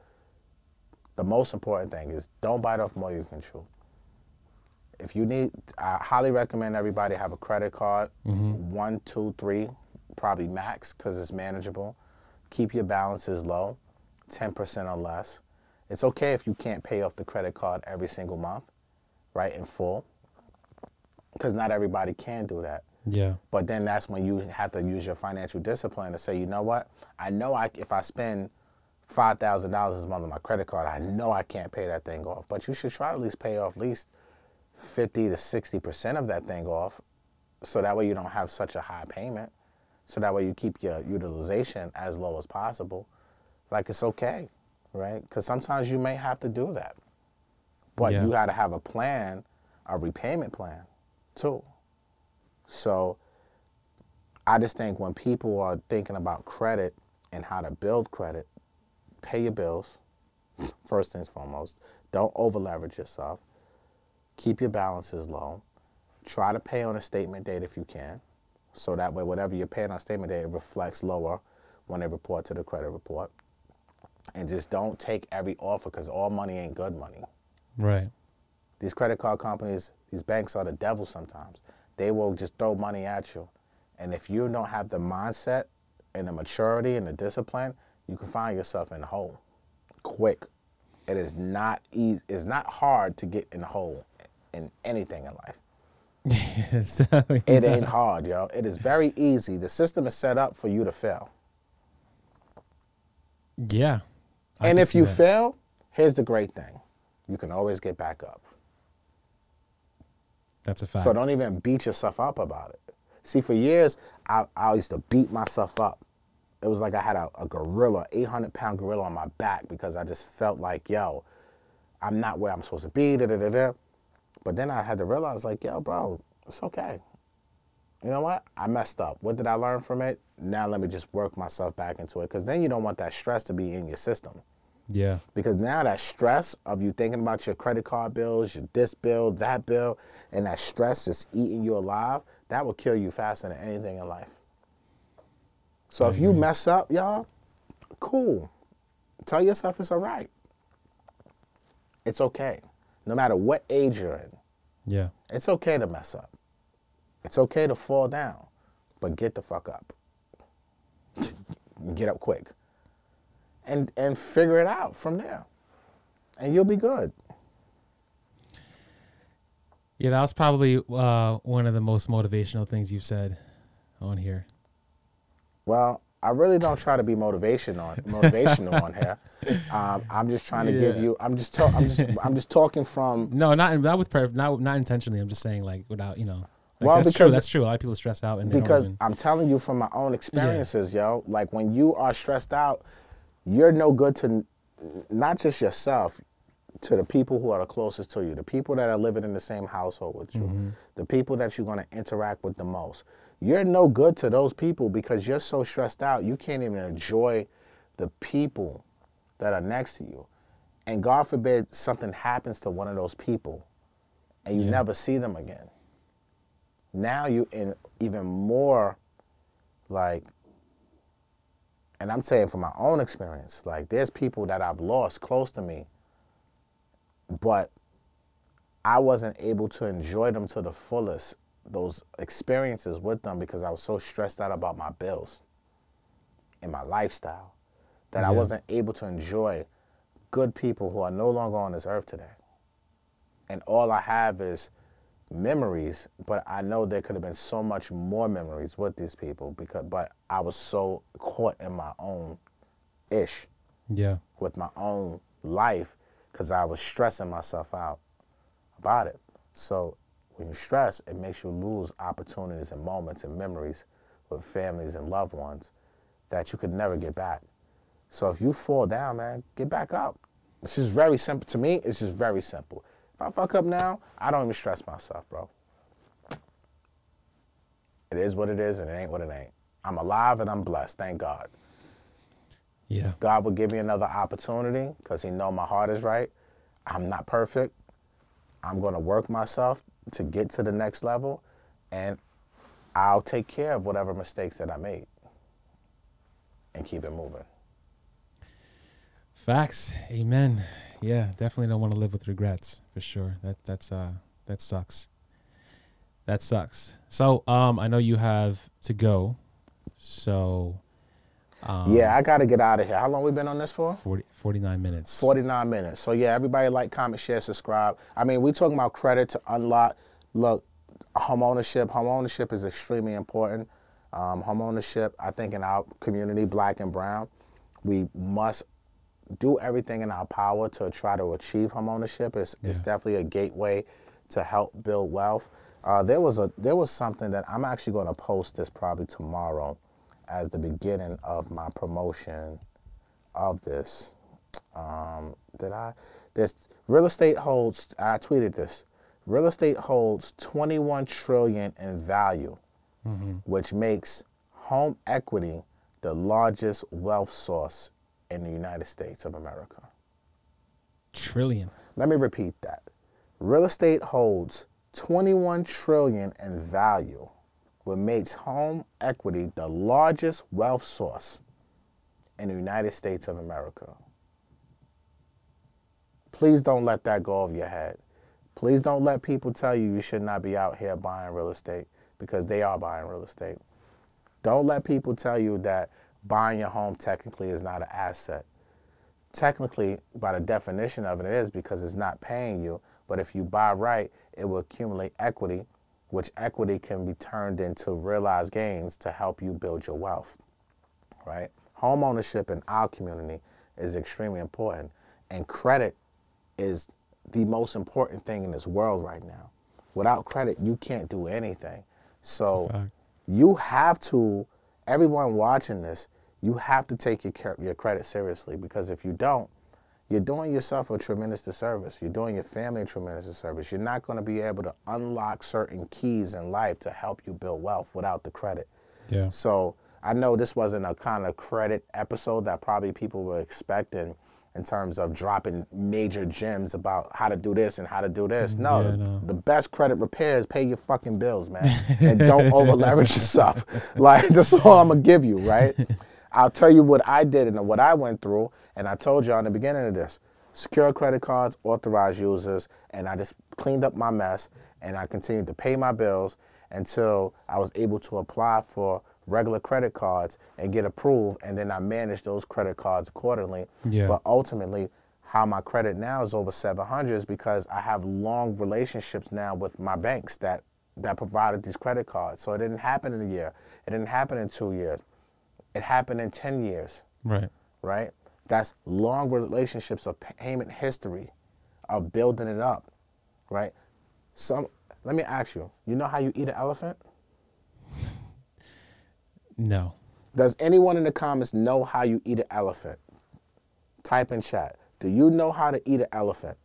The most important thing is don't bite off more you can chew if you need, I highly recommend everybody have a credit card. Mm-hmm. One, two, three, probably max because it's manageable. keep your balances low, 10% or less. It's okay if you can't pay off the credit card every single month, right, in full, because not everybody can do that. Yeah. But then that's when you have to use your financial discipline to say, you know what? I know I if I spend five thousand dollars this month on my credit card, I know I can't pay that thing off. But you should try to at least pay off at least fifty to sixty percent of that thing off, so that way you don't have such a high payment. So that way you keep your utilization as low as possible. Like it's okay, right? Because sometimes you may have to do that, but Yeah. you got to have a plan, a repayment plan, too. So I just think when people are thinking about credit and how to build credit, pay your bills <laughs> first and foremost. Don't over leverage yourself. Keep your balances low. Try to pay on a statement date if you can. So that way, whatever you're paying on statement date, it reflects lower when they report to the credit report. And just don't take every offer because all money ain't good money. Right. These credit card companies, these banks are the devil sometimes. They will just throw money at you. And if you don't have the mindset and the maturity and the discipline, you can find yourself in the hole quick. It is not easy, it's not hard to get in the hole in anything in life. <laughs> Yes. It ain't hard, yo. It is very easy. The system is set up for you to fail. yeah. I and if you that. fail, here's the great thing. You can always get back up. that's a fact. So don't even beat yourself up about it. See, for years, I, I used to beat myself up. It was like I had a, a gorilla, 800 pound gorilla on my back because I just felt like, yo, I'm not where I'm supposed to be. Da, da, da, da. But then I had to realize, like, yo, bro, it's okay. You know what? I messed up. What did I learn from it? Now let me just work myself back into it because then you don't want that stress to be in your system. yeah. Because now that stress of you thinking about your credit card bills, your this bill, that bill, and that stress just eating you alive, that will kill you faster than anything in life. So if you mess up, y'all, cool. Tell yourself it's all right. It's okay. No matter what age you're in, Yeah. it's okay to mess up. It's okay to fall down, but get the fuck up. <laughs> get up quick. And and figure it out from there. And you'll be good. Yeah, that was probably uh, one of the most motivational things you've said on here. Well, I really don't try to be motivation on <laughs> motivational on here. Um, I'm just trying to give you. I'm just. Ta- I'm just. I'm just talking from. <laughs> No, not not with not not intentionally. I'm just saying like without you know. Like, Well, that's true. That's true. A lot of people stress out and they because don't even, I'm telling you from my own experiences, yo. Like when you are stressed out, you're no good to not just yourself, to the people who are the closest to you, the people that are living in the same household with you, mm-hmm. the people that you're going to interact with the most. You're no good to those people because you're so stressed out, you can't even enjoy the people that are next to you. And God forbid something happens to one of those people and you Yeah. never see them again now you in even more like and i'm saying from my own experience like there's people that i've lost close to me but i wasn't able to enjoy them to the fullest those experiences with them because i was so stressed out about my bills and my lifestyle that i wasn't able to enjoy good people who are no longer on this earth today. And all i have is memories, but I know there could have been so much more memories with these people because but I was so caught in my own ish yeah. with my own life because I was stressing myself out about it. So when you stress, it makes you lose opportunities and moments and memories with families and loved ones that you could never get back. So if you fall down, man, get back up. It's just very simple. To me, it's just very simple. I fuck up now, I don't even stress myself, bro. It is what it is, and it ain't what it ain't. I'm alive and I'm blessed. Thank God. Yeah. God will give me another opportunity because He know my heart is right. I'm not perfect. I'm going to work myself to get to the next level, and I'll take care of whatever mistakes that I made and keep it moving. Facts. Amen. Yeah, definitely don't want to live with regrets for sure. That that's uh that sucks. That sucks. So um I know you have to go. So Um, yeah, I got to get out of here. How long we been on this for? 40, 49 minutes. 49 minutes. So yeah, everybody like, comment, share, subscribe. I mean, we talking about credit to unlock. Look, home ownership. Home ownership is extremely important. Um, home ownership, I think, in our community, black and brown, we must do everything in our power to try to achieve home ownership. It's, it's definitely a gateway to help build wealth. Uh, there was a there was something that I'm actually going to post this probably tomorrow as the beginning of my promotion of this. Um, did I? This real estate holds. I tweeted this. Real estate holds 21 trillion in value, which makes home equity the largest wealth source in the United States of America. Trillion. Let me repeat that. Real estate holds 21 trillion in value, which makes home equity the largest wealth source in the United States of America. Please don't let that go over your head. Please don't let people tell you you should not be out here buying real estate because they are buying real estate. Don't let people tell you that buying your home technically is not an asset. Technically, by the definition of it, it is because it's not paying you. But if you buy right, it will accumulate equity, which equity can be turned into realized gains to help you build your wealth. Right? Home ownership in our community is extremely important, and credit is the most important thing in this world right now. Without credit, you can't do anything. So you have to, everyone watching this, you have to take your, your credit seriously because if you don't, you're doing yourself a tremendous disservice. You're doing your family a tremendous disservice. You're not going to be able to unlock certain keys in life to help you build wealth without the credit. Yeah. So I know this wasn't a kind of credit episode that probably people were expecting in terms of dropping major gems about how to do this and how to do this. No, Yeah, the, no. the best credit repair is pay your fucking bills, man. <laughs> and don't over leverage yourself. <laughs> Like, that's all I'm to give you, right? <laughs> I'll tell you what I did and what I went through. And I told you in the beginning of this secure credit cards, authorized users, and I just cleaned up my mess and I continued to pay my bills until I was able to apply for regular credit cards and get approved. And then I manage those credit cards accordingly. Yeah. But ultimately, how my credit now is over 700 is because I have long relationships now with my banks that that provided these credit cards. So it didn't happen in a year. It didn't happen in two years. It happened in 10 years, Right. right? That's long relationships of payment history, of building it up, right? Some. Let me ask you. You know how you eat an elephant? No. Does anyone in the comments know how you eat an elephant? Type in chat. Do you know how to eat an elephant?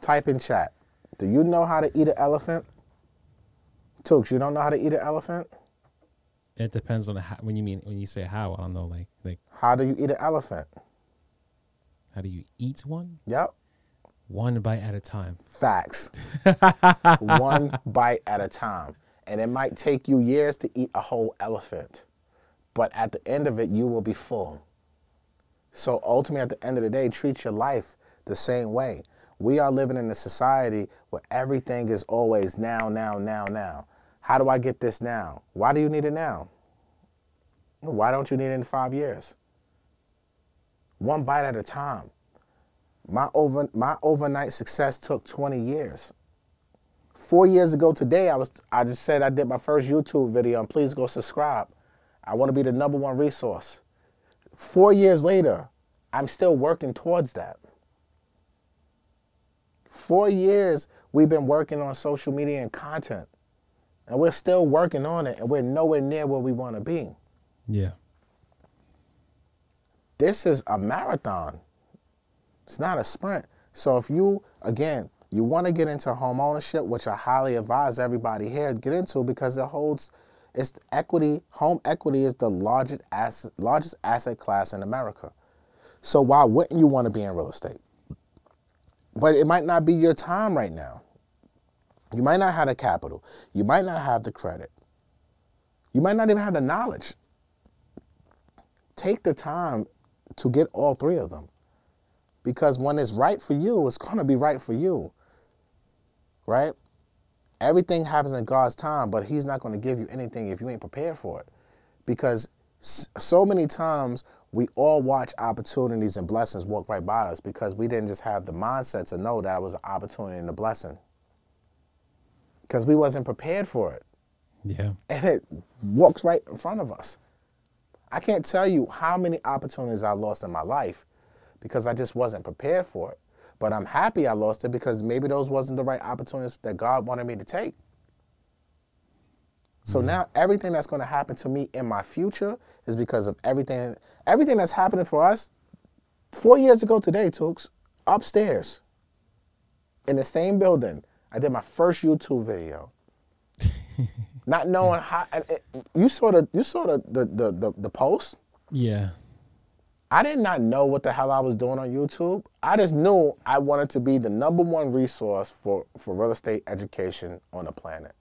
Type in chat. Do you know how to eat an elephant? Tooks, you don't know how to eat an elephant? It depends on how, when you mean when you say how. I don't know. Like like How do you eat an elephant? how do you eat one? Yep. One bite at a time. Facts. <laughs> One bite at a time. And it might take you years to eat a whole elephant. But at the end of it, you will be full. So ultimately, at the end of the day, treat your life the same way. We are living in a society where everything is always now, now, now, now. How do I get this now? Why do you need it now? Why don't you need it in five years? One bite at a time. My over my overnight success took 20 years. Four years ago today, I was I just said I did my first YouTube video, and please go subscribe. I want to be the number one resource. Four years later, I'm still working towards that. Four years we've been working on social media and content, and we're still working on it, and we're nowhere near where we want to be. Yeah. this is a marathon. It's not a sprint. So if you again you want to get into home ownership, which I highly advise everybody here get into because it holds it's equity. Home equity is the largest asset largest asset class in America. So why wouldn't you want to be in real estate? But it might not be your time right now. You might not have the capital. You might not have the credit. You might not even have the knowledge take the time to get all three of them. Because when it's right for you, it's going to be right for you. Right? Everything happens in God's time, but He's not going to give you anything if you ain't prepared for it. because so many times we all watch opportunities and blessings walk right by us because we didn't just have the mindset to know that it was an opportunity and a blessing because we wasn't prepared for it Yeah. and it walks right in front of us i can't tell you how many opportunities i lost in my life because i just wasn't prepared for it but i'm happy i lost it because maybe those wasn't the right opportunities that god wanted me to take. So mm. now everything that's going to happen to me in my future is because of everything everything that's happening for us. Four years ago today Tooks, upstairs in the same building i did my first youtube video. <laughs> Not knowing how and it, you saw the you saw the the, the the the post? Yeah. I did not know what the hell I was doing on YouTube. I just knew I wanted to be the number one resource for, for real estate education on the planet.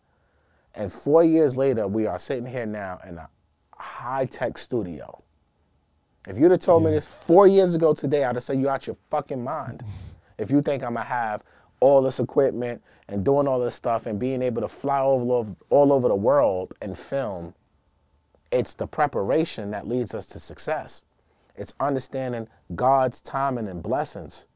And four years later, we are sitting here now in a high tech studio. If you'd have told me this four years ago today, I'd have said you're out your fucking mind. <laughs> if you think I'm gonna have all this equipment and doing all this stuff and being able to fly all over, all over the world and film, it's the preparation that leads us to success. It's understanding God's timing and blessings.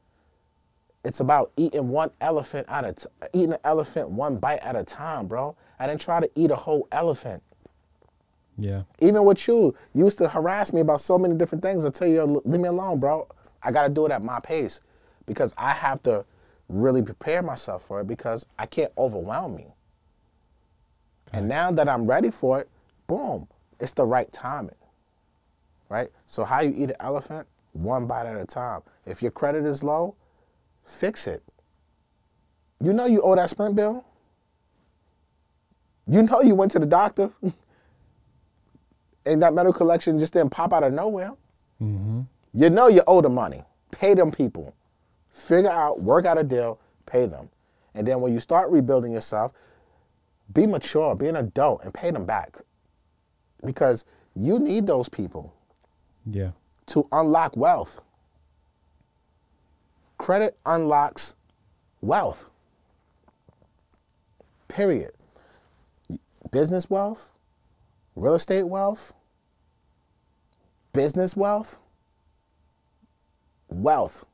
It's about eating one elephant at a t- eating an elephant one bite at a time, bro. I didn't try to eat a whole elephant. Yeah. Even with you, you used to harass me about so many different things. I tell you, leave me alone, bro. I got to do it at my pace because I have to really prepare myself for it because I can't overwhelm me. And now that I'm ready for it, boom, it's the right timing. Right? So, how you eat an elephant? One bite at a time. If your credit is low, fix it. You know you owe that sprint bill? You know you went to the doctor <laughs> and that medical collection just didn't pop out of nowhere. Mm-hmm. You know you owe the money. Pay them people. Figure out, work out a deal, pay them. And then when you start rebuilding yourself, be mature, be an adult, and pay them back. Because you need those people Yeah. to unlock wealth. Credit unlocks wealth. Period. Business wealth, real estate wealth, business wealth, wealth.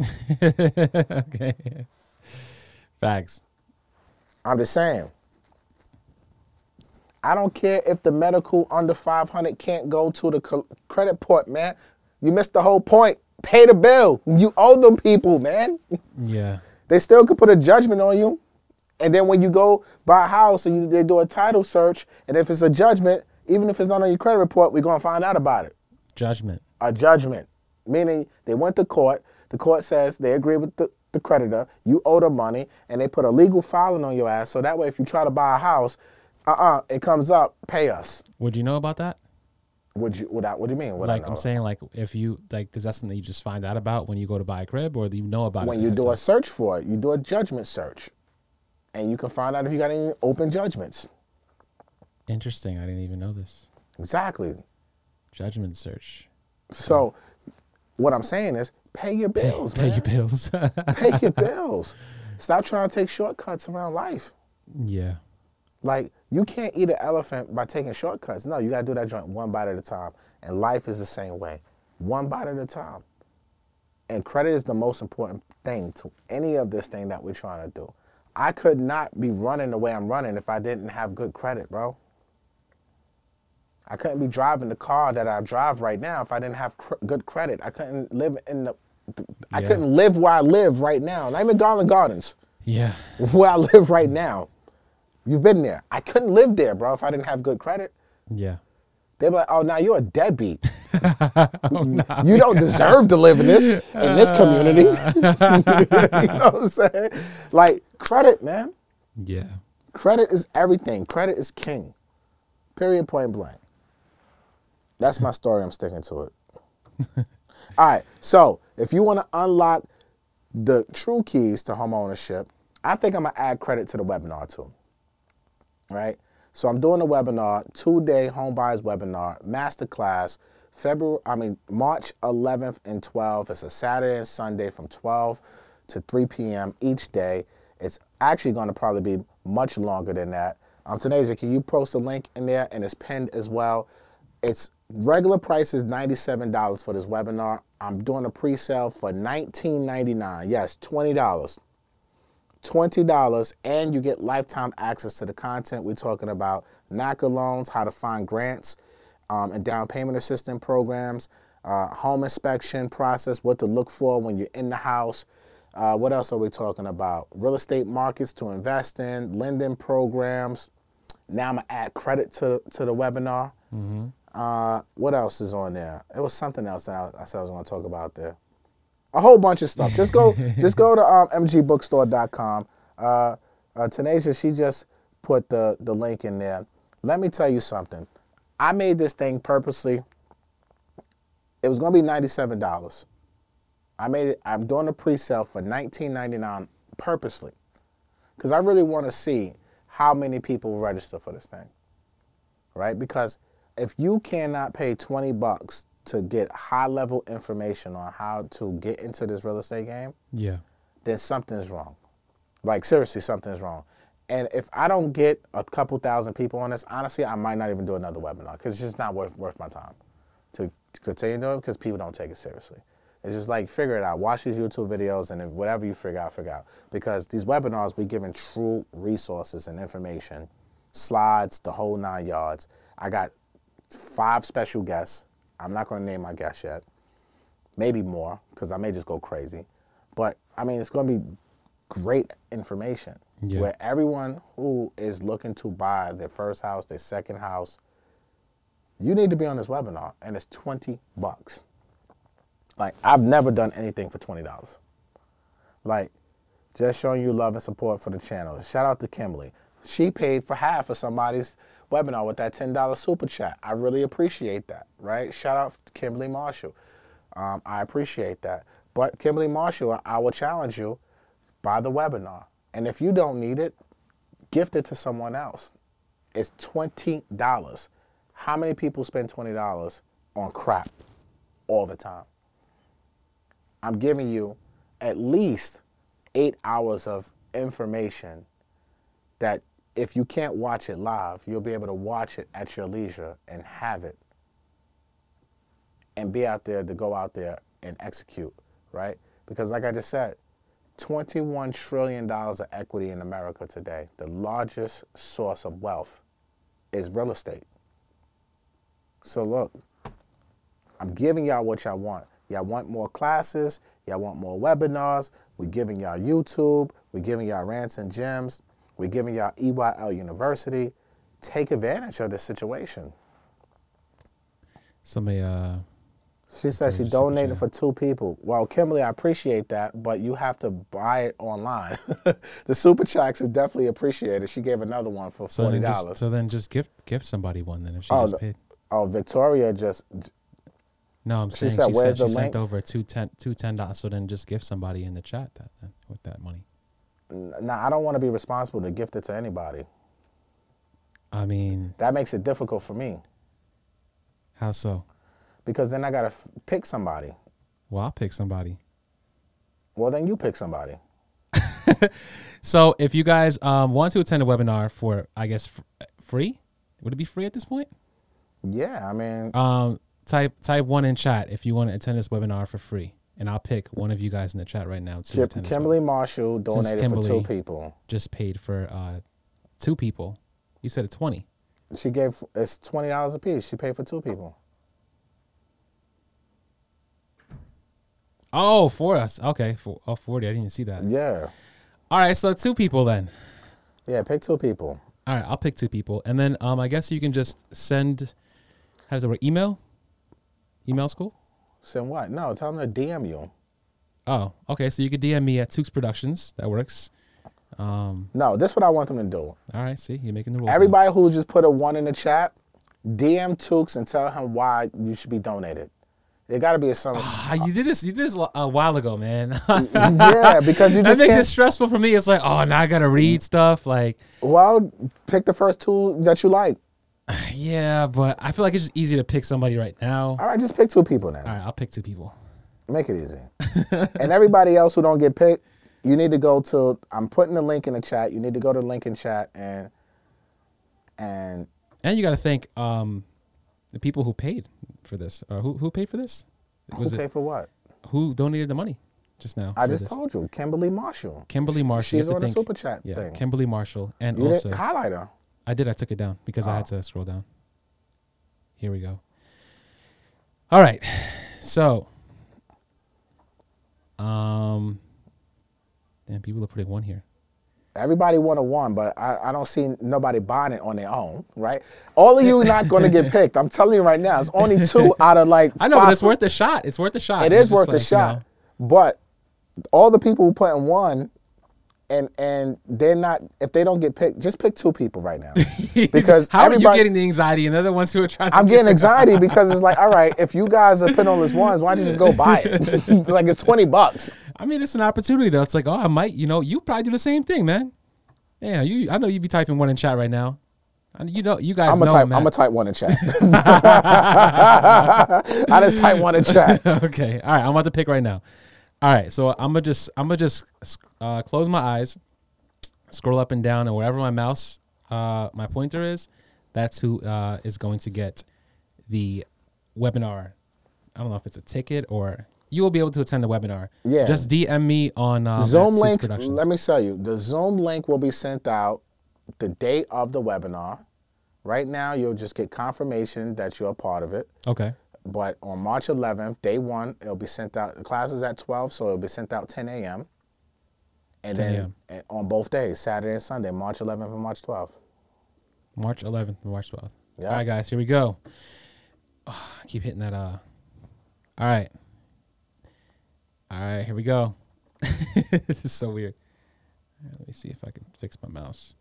<laughs> okay. Facts. I'm just saying. I don't care if the medical under 500 can't go to the credit port, man. You missed the whole point. Pay the bill. You owe them people, man. Yeah. They still could put a judgment on you. And then when you go buy a house and you, they do a title search, and if it's a judgment, even if it's not on your credit report, we're going to find out about it. Judgment. A judgment, meaning they went to court. The court says they agree with the, the creditor. You owe them money, and they put a legal filing on your ass. So that way, if you try to buy a house, uh-uh, it comes up, pay us. Would you know about that? Would you? Would I, what do you mean? Would like? I'm saying, like if you like, is that something you just find out about when you go to buy a crib, or do you know about when you do a search for it, you do a judgment search, and you can find out if you got any open judgments. Interesting. I didn't even know this. Exactly. Judgment search. So, what I'm saying is, pay your bills, Pay man. your bills. pay your <laughs> <laughs> bills. Stop trying to take shortcuts around life. yeah. Like you can't eat an elephant by taking shortcuts. No, you gotta do that joint one bite at a time. And life is the same way, one bite at a time. And credit is the most important thing to any of this thing that we're trying to do. I could not be running the way I'm running if I didn't have good credit, bro. I couldn't be driving the car that I drive right now if I didn't have cr- good credit. I couldn't live in the. I Yeah. couldn't live where I live right now. Not even Garland Gardens, Yeah. <laughs> where I live right now. You've been there. I couldn't live there, bro, if I didn't have good credit. Yeah. They'd be like, "Oh, now you're a deadbeat. <laughs> Oh, You don't deserve to live in this in this community." <laughs> you know what I'm saying? Like credit, man. Yeah. Credit is everything. Credit is king. Period. Point blank. That's my story. I'm sticking to it. <laughs> All right. So if you want to unlock the true keys to home ownership, I think I'm gonna add credit to the webinar too. Right. So I'm doing a webinar, two-day home buyers webinar, masterclass, February. I mean March 11th and 12th. It's a Saturday and Sunday from 12 to 3 p.m. each day. It's actually going to probably be much longer than that. Um, Tanasia, can you post a link in there and it's pinned as well? It's regular price is $97 for this webinar. I'm doing a pre-sale for $19.99. Yes, $20. $20 and you get lifetime access to the content we're talking about NACA loans, how to find grants um, and down payment assistance programs, uh, home inspection process, what to look for when you're in the house. Uh, what else are we talking about? Real estate markets to invest in, lending programs. Now I'm gonna add credit to, to the webinar. Uh, what else is on there? It was something else that I, I said I was gonna talk about there a whole bunch of stuff. Just go, <laughs> just go to um, mgbookstore.com. Uh, uh, Tanasia, she just put the the link in there. Let me tell you something. I made this thing purposely. It was going to be ninety seven dollars. I made it. I'm doing a pre-sale for nineteen ninety nine purposely, because I really want to see how many people register for this thing. Right? Because if you cannot pay twenty bucks to get high level information on how to get into this real estate game, Yeah. then something's wrong. Like seriously, something's wrong. And if I don't get a couple thousand people on this, honestly, I might not even do another webinar because it's just not worth worth my time to, to continue doing it because people don't take it seriously. It's just like figure it out. Watch these YouTube videos and whatever you figure out, figure out. Because these webinars, we're giving true resources and information, slides, the whole nine yards. I got five special guests. I'm not going to name my guests yet. Maybe more because I may just go crazy. But I mean, it's going to be great information Yeah. where everyone who is looking to buy their first house, their second house, you need to be on this webinar and it's 20 bucks. Like I've never done anything for $20. Like just showing you love and support for the channel. Shout out to Kimberly. She paid for half of somebody's webinar with that $10 super chat. I really appreciate that, right? Shout out to Kimberly Marshall. Um, I appreciate that. But Kimberly Marshall, I will challenge you buy the webinar. And if you don't need it, gift it to someone else. It's $20. How many people spend $20 on crap all the time? I'm giving you at least eight hours of information that if you can't watch it live, you'll be able to watch it at your leisure and have it and be out there to go out there and execute, right? Because, like I just said, $21 trillion of equity in America today, the largest source of wealth is real estate. So, look, I'm giving y'all what y'all want. Y'all want more classes, y'all want more webinars. We're giving y'all YouTube, we're giving y'all rants and gems, we're giving y'all EYL University. Take advantage of this situation. Somebody, uh, She said she donated for two people. Well, Kimberly, I appreciate that, but you have to buy it online. <laughs> the super chats is definitely appreciated. She gave another one for so forty dollars. so then just gift gift somebody one then if she Oh, just paid. oh, Victoria just No, I'm she saying said, she "Where's said she sent link?" over two ten two ten dollars. So then just give somebody in the chat that then with that money. Now. I don't want to be responsible to gift it to anybody. I mean, That makes it difficult for me how so? because then I gotta f- pick somebody. Well, I'll pick somebody. Well, then you pick somebody. <laughs> So if you guys um, want to attend a webinar for, I guess, f- free, would it be free at this point? Yeah, I mean, Um, type type one in chat if you want to attend this webinar for free, and I'll pick one of you guys in the chat right now Kim- Kimberly Marshall donated for two people. just paid for uh, two people. You said a twenty. She gave it's twenty dollars a piece. She paid for two people. Oh, for us. Okay, for oh, 40. I didn't even see that. Yeah, All right, so two people then. yeah, pick two people. All right, I'll pick two people, and then um, I guess you can just send. How does it work? Email. Email school. Send what? No, tell them to DM you. Oh, okay. So you could DM me at Tukes Productions. That works. Um, No, this is what I want them to do. all right. See, you're making the rules. now. Everybody who just put a one in the chat, DM Tukes and tell him why you should be donated. There got to be a some. <sighs> Ah, you did this. You did this a while ago, man. <laughs> yeah, because you just that makes it can't. stressful for me. It's like, oh, now I gotta read stuff. Like, Well, pick the first two that you like. <sighs> yeah, but I feel like it's just easier to pick somebody right now. All right, just pick two people now. All right, I'll pick two people. Make it easy. <laughs> and everybody else who don't get picked, you need to go to. I'm putting the link in the chat. You need to go to the link in chat and and And you got to thank um, the people who paid for this. Uh, who who paid for this? Was Who it paid for what? who donated the money just now? I just this? told you, Kimberly Marshall. Kimberly Marshall. She's on the think- super chat Yeah, thing. Kimberly Marshall, and you also highlight her. I did. I took it down because I had Oh. to scroll down. Here we go. All right. So, um, damn, people are putting one here. Everybody want a one, but I, I don't see nobody buying it on their own, right? All of you <laughs> not going to get picked. I'm telling you right now, it's only two <laughs> out of like. I know, but it's worth a shot. It's worth a shot. It's is worth a like, you shot, know, but all the people who put in one, and and they're not. If they don't get picked, just pick two people right now, <laughs> because how are you getting the anxiety? And they're the ones who are trying. to I'm get- getting anxiety <laughs> because it's like, all right, if you guys are putting on this ones, why don't you just go buy it? <laughs> like it's twenty bucks. I mean, it's an opportunity though. It's like, oh, I might. You know, you probably do the same thing, man. Yeah, you. I know you'd be typing one in chat right now. You know, you guys I'm know gonna type. I'm I'm gonna type one in chat. I just type one in chat. okay. All right. I'm about to pick right now. All right. So I'm gonna just I'm gonna just uh, close my eyes, scroll up and down, and wherever my mouse, uh, my pointer is, that's who uh, is going to get the webinar. I don't know if it's a ticket or you will be able to attend the webinar. Yeah. Just DM me on uh, Zoom link. Let me tell you, the Zoom link will be sent out the day of the webinar. Right now, you'll just get confirmation that you're a part of it. Okay. But on March 11th, day one, it'll be sent out. The class is at 12, so it'll be sent out 10 a.m. And then and on both days, Saturday and Sunday, March 11th and March 12th. March 11th and March 12th. Yeah. All right, guys, here we go. Oh, I keep hitting that. Uh. All right. All right, here we go. <laughs> this is so weird. Right, let me see if I can fix my mouse.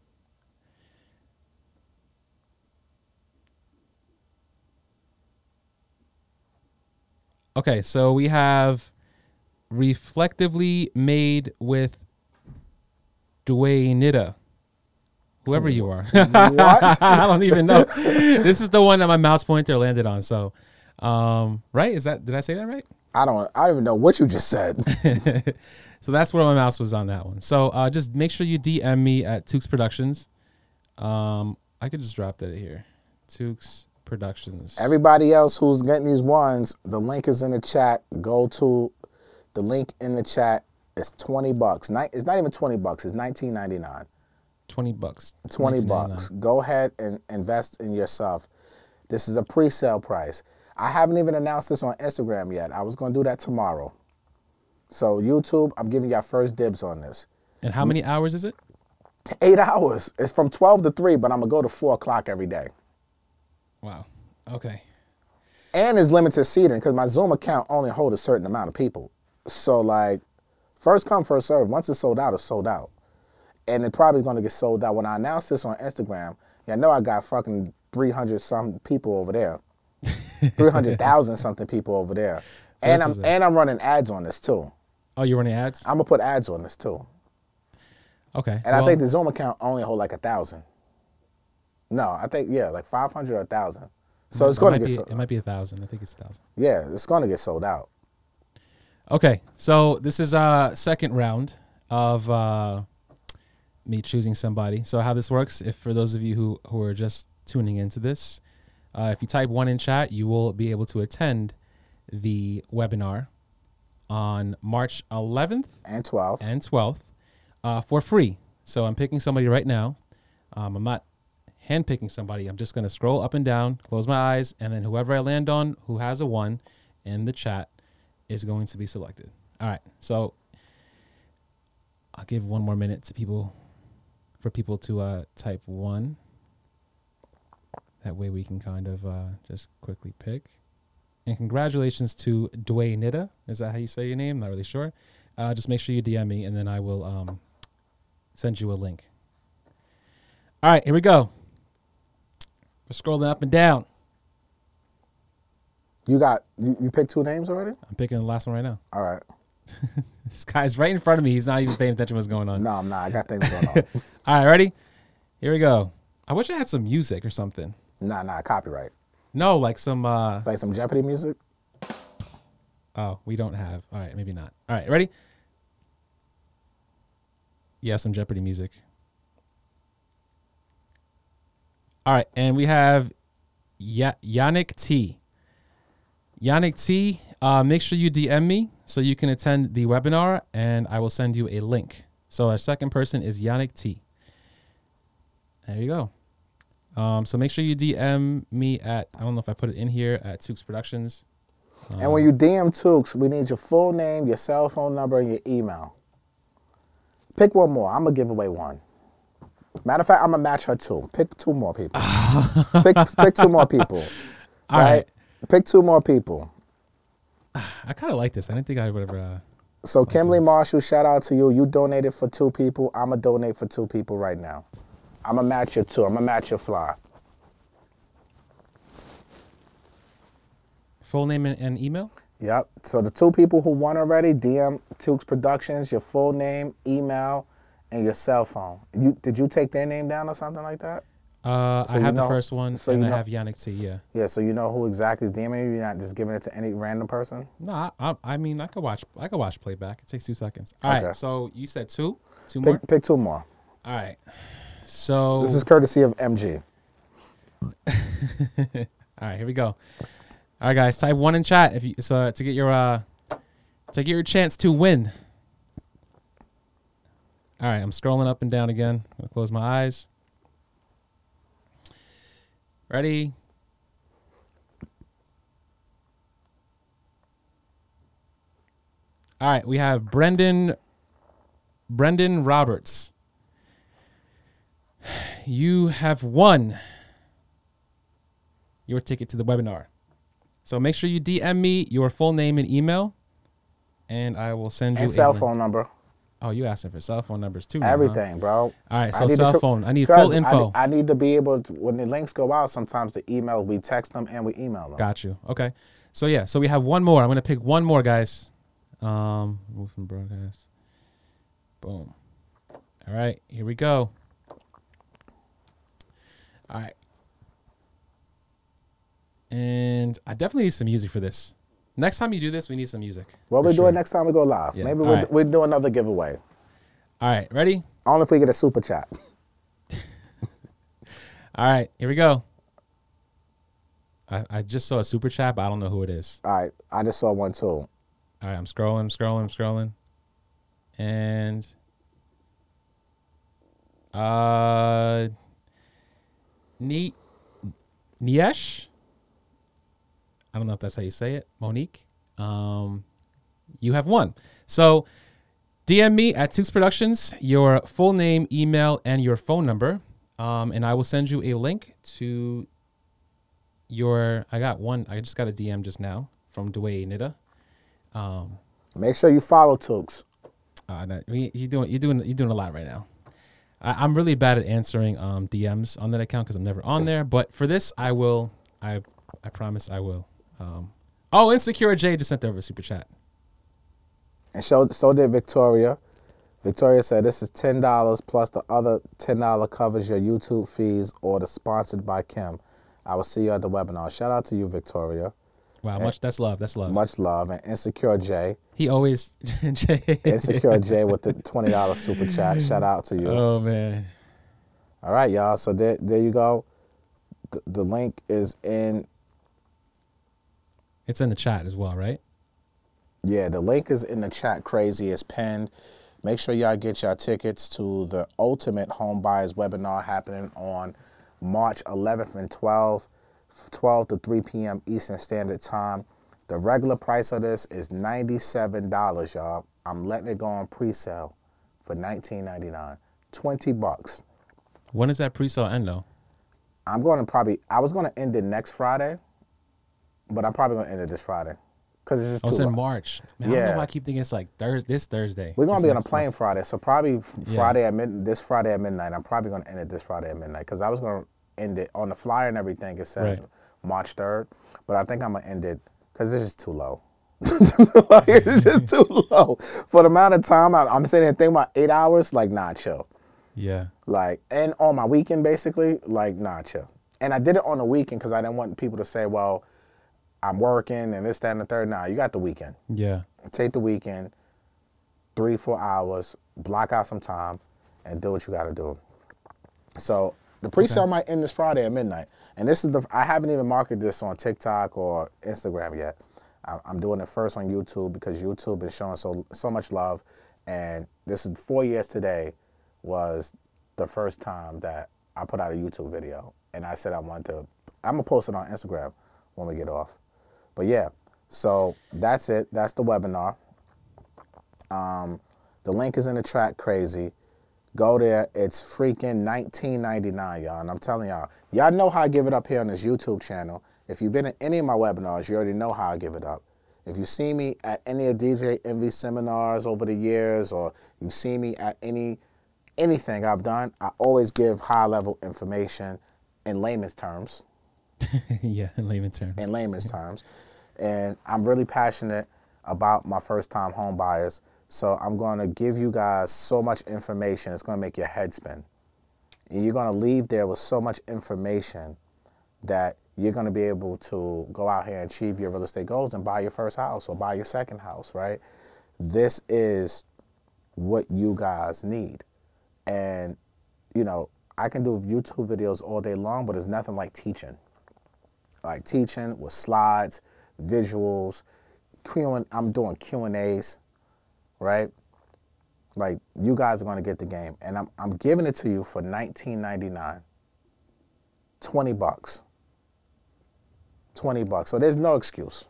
Okay, so we have reflectively made with Dwayne Nitta, Whoever you are. What? <laughs> I don't even know. this is the one that my mouse pointer landed on. So, um, right? Is that did I say that right? I don't. I don't even know what you just said. <laughs> So that's where my mouse was on that one. So uh, just make sure you DM me at Tukes Productions. Um, I could just drop that here. Tukes Productions. Everybody else who's getting these ones, the link is in the chat. Go to the link in the chat. It's 20 bucks. It's not even 20 bucks. It's 19.99. Twenty bucks. 20 bucks. Go ahead and invest in yourself. This is a pre-sale price. I haven't even announced this on Instagram yet. I was going to do that tomorrow. So YouTube, I'm giving y'all first dibs on this. And how many hours is it? Eight hours. It's from 12 to 3, but I'm going to go to 4 o'clock every day. Wow. Okay. and it's limited seating because my Zoom account only hold a certain amount of people. So like, first come first serve. Once it's sold out, it's sold out, and it probably going to get sold out. When I announce this on Instagram, yeah, I know I got fucking three hundred some people over there, <laughs> three hundred thousand something people over there, and I'm and I'm running ads on this too. Oh, you're running ads. I'm gonna put ads on this too, Okay. and I think the Zoom account only hold like a thousand. No, I think yeah, like five hundred or a thousand. So mm, it's going to get be, so, it might be a thousand. I think it's a thousand. yeah, it's going to get sold out. Okay, so this is uh second round of uh me choosing somebody. So how this works, if for those of you who who are just tuning into this, uh, if you type one in chat, you will be able to attend the webinar on March 11th And 12th and 12th uh, for free. So I'm picking somebody right now. Um, I'm not handpicking somebody. I'm just going to scroll up and down, close my eyes, and then whoever I land on who has a one in the chat is going to be selected. All right. So I'll give one more minute to people for people to uh, type one. That way we can kind of uh, just quickly pick. And congratulations to Dwayne Nida. Is that how you say your name? Not really sure. Uh, just make sure you DM me, and then I will um, send you a link. All right, here we go. We're scrolling up and down. You got you, you picked two names already? I'm picking the last one right now. All right. <laughs> This guy's right in front of me. He's not even paying attention to what's going on. No, I'm not. I got things going on. <laughs> All right, ready? Here we go. I wish I had some music or something. nah, nah, copyright. No, like some. uh Like some Jeopardy music. Oh, we don't have. All right, maybe not. All right, ready? Yeah, some Jeopardy music. All right, and we have Ya- Yannick T. Yannick T. Uh, make sure you DM me so you can attend the webinar, and I will send you a link. So our second person is Yannick T. There you go. Um, so make sure you DM me at I don't know if I put it in here at Tukes Productions. And when you DM Tukes, we need your full name, your cell phone number, and your email. Pick one more. I'm gonna give away one. Matter of fact, I'm gonna match her two. Pick two more people. <laughs> pick pick two more people. All right. Pick two more people. <sighs> I kind of like this. I didn't think I would ever. Uh, So Kimberly Marshall, shout out to you. You donated for two people. I'm gonna donate for two people right now. I'm gonna match your two. I'm gonna match your fly. full name and, and email. Yep. So the two people who won already, DM Tukes Productions, your full name, email, and your cell phone. You did you take their name down or something like that? Uh, So I you have the first one, so and I know- have Yannick T. Yeah. Yeah. So you know who exactly is DMing you. You're not just giving it to any random person. No, I, I, I mean I could watch. I could watch playback. It takes two seconds. All right. Okay. So you said two, two more. Pick pick two more. All right. So This is courtesy of MG. <laughs> all right. Here we go. All right, guys. Type one in chat if you so to get your uh to get your chance to win. All right. I'm scrolling up and down again. I'm gonna close my eyes. Ready? All right, we have Brendan Brendan Roberts. You have won your ticket to the webinar. So make sure you DM me your full name and email, and I will send you And a cell link. phone number. Oh, you asking for cell phone numbers too? now, huh? Everything, bro. All right, so need to cell phone. I need full info. ne- I, need to be able to, when the links go out, sometimes the email, we text them and we email them. Got you. Okay. So yeah, so we have one more. I'm gonna pick one more, guys. Um, move from broadcast. Boom. All right, here we go. All right. And I definitely need some music for this. Next time you do this, we need some music. What for we sure. doing next time we go live? Yeah, Maybe we'll, right. we'll do another giveaway. All right, ready? Only if we get a super chat. <laughs> All right, here we go. I, I just saw a super chat, but I don't know who it is. All right. I just saw one too. All right, I'm scrolling, I'm scrolling, I'm scrolling. And uh Ni Niesh. I don't know if that's how you say it. Monique. Um you have won. So DM me at Tukes Productions, your full name, email, and your phone number. Um, and I will send you a link to your I got one I just got a DM just now from Dwayne Nida. Um Make sure you follow Tukes. uh, you you doing you're doing you're doing a lot right now. I, I'm really bad at answering um, DMs on that account because I'm never on there. But for this, I will. I I promise I will. Um, oh, insecure J just sent over a super chat. And so, so did Victoria. Victoria said this is ten dollars plus the other ten dollar covers your YouTube fees or the sponsored by Kim. I will see you at the webinar. Shout out to you, Victoria. Wow, much that's love. That's love. Much love. And Insecure J. He always <laughs> J. Insecure J with the twenty dollar super chat. Shout out to you. Oh man. All right, y'all. So there, there you go. The, the link is in. It's in the chat as well, right? Yeah, the link is in the chat. Crazy is pinned. Make sure y'all get your tickets to the Ultimate Home Buyers webinar happening on March 11th and 12th, 12 to 3 p.m. Eastern Standard Time. The regular price of this is $97, y'all. I'm letting it go on pre-sale for $19.99. 20 bucks. When is that pre-sale end though? I'm going to probably, I was going to end it next Friday, but I'm probably going to end it this Friday because it's just Oh, it's in. March. Man, I don't know Yeah. why I keep thinking it's like Thursday. This Thursday. We're gonna This be on a plane month. Friday, so probably f- Yeah. Friday at mid this Friday at midnight. I'm probably gonna end it this Friday at midnight because I was gonna end it on the flyer and everything. It says Right. March third, but I think I'm gonna end it because this is too low. Like, <laughs> <laughs> it's just too low for the amount of time I, I'm sitting here thinking about eight hours. Like, nah, chill. Yeah. Like, and on my weekend, basically, like, nah, chill. And I did it on the weekend because I didn't want people to say, well, I'm working and this, that, and the third. Nah, you got the weekend Yeah. take the weekend, three, four hours, block out some time, and do what you got to do. So The pre-sale might end this Friday at midnight, and this is the. I haven't even marketed this on TikTok or Instagram yet. I- I'm doing it first on YouTube because YouTube is showing so so much love, and this is four years today was the first time that I put out a YouTube video, and I said I wanted to. I'm gonna post it on Instagram when we get off, but yeah. So that's it. That's the webinar. Um, the link is in the track. Crazy. Go there. It's freaking 19.99, y'all. And I'm telling y'all, y'all know how I give it up here on this YouTube channel. If you've been in any of my webinars, you already know how I give it up. If you see me at any of DJ Envy seminars over the years, or you see me at any anything I've done, I always give high level information in layman's terms. <laughs> yeah, in layman terms. In layman's terms, and I'm really passionate about my first time home buyers. So I'm going to give you guys so much information. It's going to make your head spin. And you're going to leave there with so much information that you're going to be able to go out here and achieve your real estate goals and buy your first house or buy your second house, right? This is what you guys need. And, you know, I can do YouTube videos all day long, but it's nothing like teaching. Like teaching with slides, visuals, Q and I'm doing Q and A's, right? Like you guys are gonna get the game, and I'm I'm giving it to you for 19.99. 20 bucks. 20 bucks. So there's no excuse.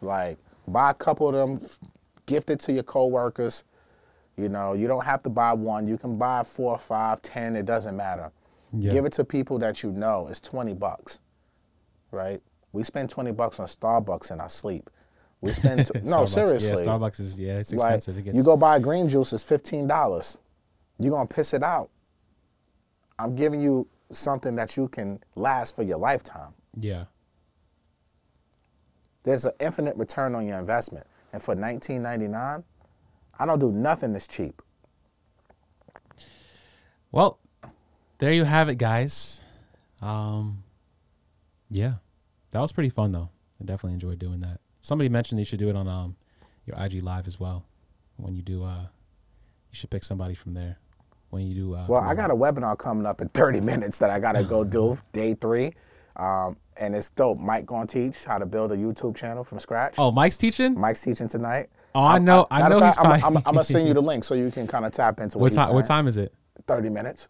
Like buy a couple of them, gift it to your coworkers. You know, you don't have to buy one. You can buy four, five, ten. It doesn't matter. Yeah. Give it to people that you know. It's 20 bucks, right? We spend 20 bucks on Starbucks in our sleep. We spend t- <laughs> no seriously. Yeah, Starbucks is yeah, it's Like, expensive. it gets, you go buy green juice, it's fifteen dollars. You're gonna piss it out. I'm giving you something that you can last for your lifetime. yeah. There's an infinite return on your investment, and for 19.99, I don't do nothing that's cheap. Well, there you have it, guys. Um, yeah, that was pretty fun though. I definitely enjoyed doing that. Somebody mentioned you should do it on um your IG live as well. When you do, uh, you should pick somebody from there. When you do, uh, Well, I got a webinar coming up in <laughs> 30 minutes that I gotta go do, <laughs> day three, um, and it's dope. Mike gonna teach how to build a YouTube channel from scratch. Oh, Mike's teaching. Mike's teaching tonight. Oh, I know. I Matter know of he's fact, I'm. I'm, I'm gonna send you the <laughs> link so you can kind of tap into what, what time? What time is it? 30 minutes.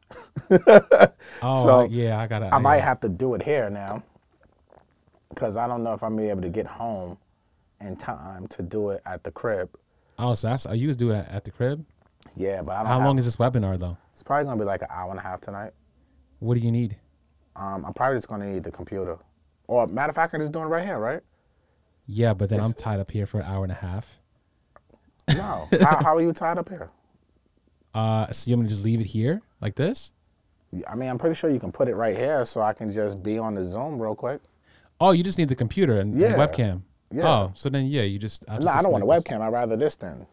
Oh, So, yeah, I gotta. I might gotta- have to do it here now because I don't know if I'm gonna be able to get home in time to do it at the crib. Oh, so that's. Are you just doing it at the crib? Yeah, but I don't. How have- long is this webinar though? It's probably gonna be like an hour and a half tonight. What do you need? Um, I'm probably just gonna need the computer. Or matter of fact, I'm just doing it right here, right? Yeah, but then I'm tied up here for an hour and a half. No. how, how are you tied up here? <laughs> Uh, so you want me to just leave it here like this? I mean, I'm pretty sure you can put it right here, so I can just be on the Zoom real quick. Oh, you just need the computer and, and Yeah. webcam. Yeah. Oh, so then yeah, you just. I'll No, just I don't want a this. webcam. I'd rather this then.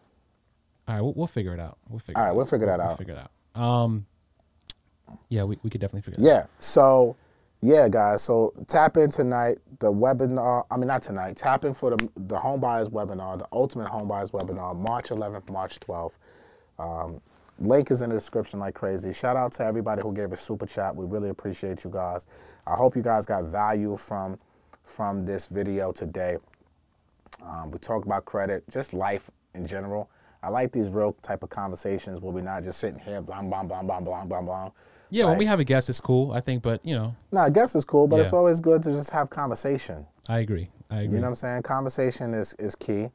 All right, we'll, we'll figure it out. We'll figure. All it out. we'll figure that We'll out. figure it out. Um, yeah, we, we could definitely figure that. out. Yeah. So, yeah, guys. So tap in tonight. The webinar. I mean, not tonight. Tap in for the the home buyers webinar, the ultimate home buyers webinar, March 11th, March 12th. Um, link is in the description like crazy. Shout out to everybody who gave a super chat. We really appreciate you guys. I hope you guys got value from from this video today. Um, we talk about credit, just life in general. I like these real type of conversations where we're not just sitting here, blah, blah, blah, blah, blah, blah, blah. Yeah, when we have a guest, it's cool. I think, but you know, No, I guess it's cool, but it's always good to just have conversation. I agree. I agree. You know what I'm saying? Conversation is, is key.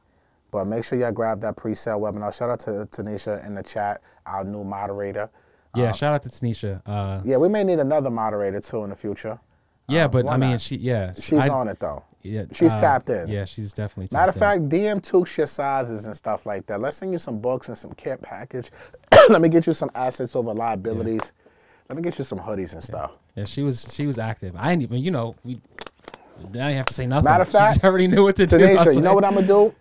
But make sure y'all grab that pre-sale webinar. Shout out to Tanisha in the chat, our new moderator. yeah, shout out to Tanisha. Uh, Yeah, we may need another moderator too in the future. Yeah, Uh, but I mean, not? she yeah, She's I- on it though. Yeah, she's uh, tapped in. Yeah, she's definitely. Matter of fact, DM Tukes your sizes and stuff like that. Let's send you some books and some kit package. <coughs> Let me get you some assets over liabilities. Let me get you some hoodies and stuff. Yeah, she was she was active. I didn't even, you know, we. I didn't have to say nothing. Matter of <laughs> fact, already knew what to do. Tanisha, was you know what I'm gonna do?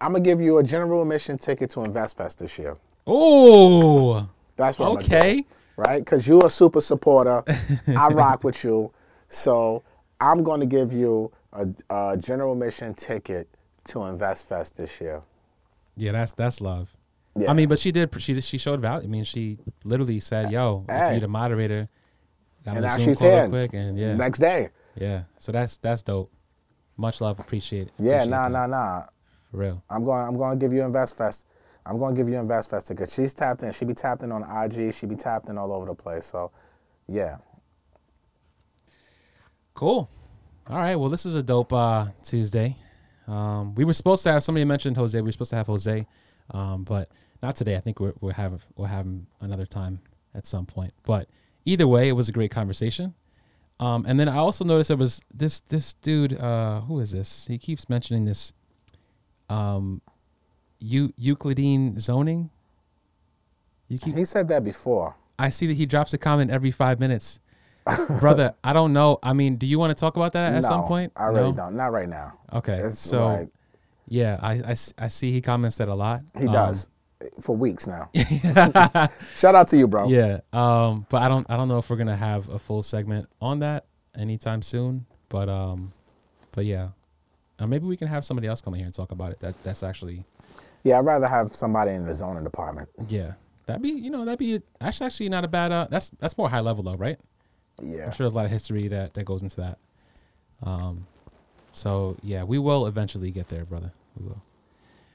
I'm gonna give you a general admission ticket to InvestFest this year. Oh, That's what I'm gonna do. okay. right? Because you're a super supporter. <laughs> I rock with you. So I'm going to give you a, a general mission ticket to InvestFest this year. Yeah, that's that's love. Yeah. I mean, but she did. She she showed value. I mean, she literally said, "Yo, if Hey. you're the moderator, got And now she's here. quick, and yeah, Next day. yeah. So that's that's dope. Much love, appreciate it. Yeah, appreciate nah, that, nah, nah. for real. I'm going. I'm going to give you Invest Fest. I'm going to give you Invest Fest tickets. She's tapped in. She be tapped in on IG. She be tapped in all over the place. So, yeah. Cool. All right. Well, this is a dope uh, Tuesday. Um, we were supposed to have somebody mentioned Jose. We were supposed to have Jose, um, but not today. I think we're we're having we'll have him another time at some point. But either way, it was a great conversation. Um, and then I also noticed it was this this dude. Uh, who is this? He keeps mentioning this. Um, Eu- Euclidean zoning. You keep He said that before. I see that he drops a comment every five minutes. Brother, I don't know. I mean, do you want to talk about that at no, some point? I really No? don't. Not right now. Okay. It's so, like yeah, I see he comments that a lot. he Um, does for weeks now. <laughs> <laughs> Shout out to you, bro. Yeah. Um, but I don't I don't know if we're gonna have a full segment on that anytime soon. But um, but yeah, uh, maybe we can have somebody else come in here and talk about it. That that's actually Yeah, I'd rather have somebody in the zoning department. yeah. That'd be you know that'd be that's actually not a bad uh that's that's more high level though right Yeah. I'm sure there's a lot of history that that goes into that um so yeah we will eventually get there brother we will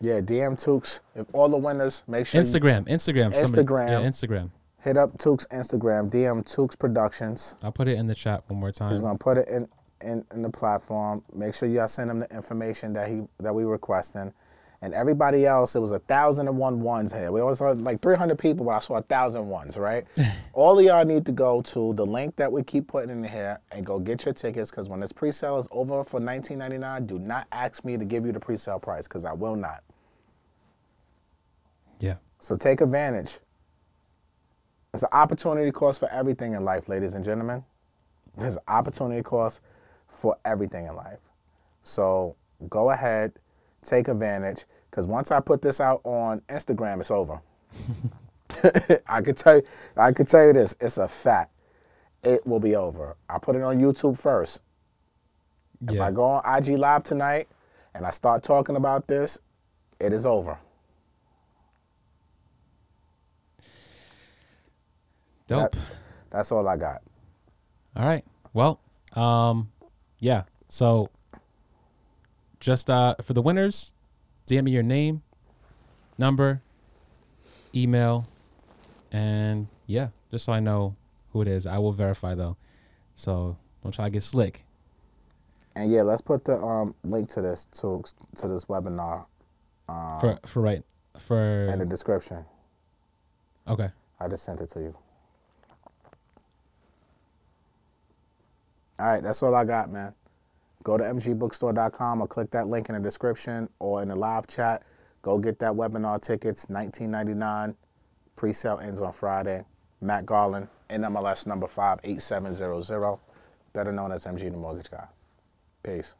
Yeah, DM Tukes. If all the winners, make sure you Instagram Instagram somebody- Instagram. yeah Instagram hit up Tukes Instagram. DM Tukes Productions. I'll put it in the chat one more time. He's gonna put it in, in in the platform. Make sure y'all send him the information that he that we requesting. And everybody else, it was a thousand and one ones here. We always had like 300 people, but I saw a thousand ones, right? <laughs> All of y'all need to go to the link that we keep putting in here and go get your tickets. Because when this pre-sale is over for 19.99, do not ask me to give you the pre-sale price, because I will not. yeah So take advantage. It's an opportunity cost for everything in life, ladies and gentlemen. There's an opportunity cost for everything in life. So go ahead, take advantage, because once I put this out on Instagram, it's over. <laughs> I could tell you, I could tell you this, it's a fact. It will be over. I put it on YouTube first. If I go on IG Live tonight and I start talking about this, it is over. dope That's all I got. All right. Well, um, yeah. So, just uh, for the winners, DM me your name, number, email, and yeah, just so I know who it is. I will verify though, so don't try to get slick. And yeah, let's put the um, link to this to to this webinar um, For for right for in the description. okay. I just sent it to you. All right, that's all I got, man. Go to mgbookstore.com or click that link in the description or in the live chat. Go get that webinar tickets, $19.99. Pre-sale ends on Friday. Matt Garland, NMLS number 58700, better known as MG the Mortgage Guy. Peace.